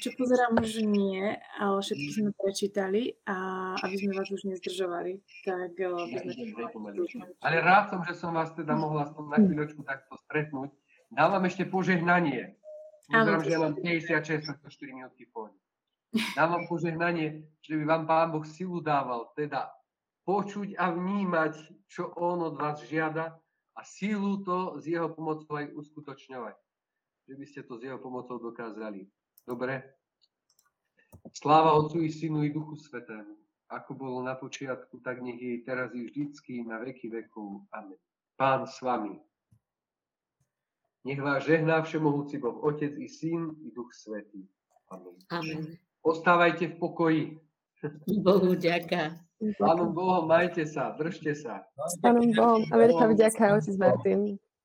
Speaker 4: čo pozerám, už nie, ale všetky sme prečítali a aby sme vás už nezdržovali, tak by sme...
Speaker 3: Ale rád som, že som vás teda mohla na chvíľočku takto stretnúť. Dávam ešte požehnanie. Pozerám, že ja mám 56, tak to 4 minútky pôjde. Dávam požehnanie, že by vám Pán Boh silu dával, teda počuť a vnímať, čo On od vás žiada a sílu to s Jeho pomocou aj uskutočňovať. Že by ste to s Jeho pomocou dokázali. Dobre? Sláva Otcu i Synu i Duchu Svetému, ako bolo na počiatku, tak nech je teraz i vždycky na veky vekov. Amen. Pán s vami. Nech vás žehná Všemohúci Boh, Otec i Syn i Duch Svetý. Amen.
Speaker 7: Amen.
Speaker 3: Ostávajte v pokoji.
Speaker 7: Bohu ďaká.
Speaker 3: Pánom Bohom, majte sa, držte sa.
Speaker 5: Pánom Bohom a veľká vďaka, otec Martin.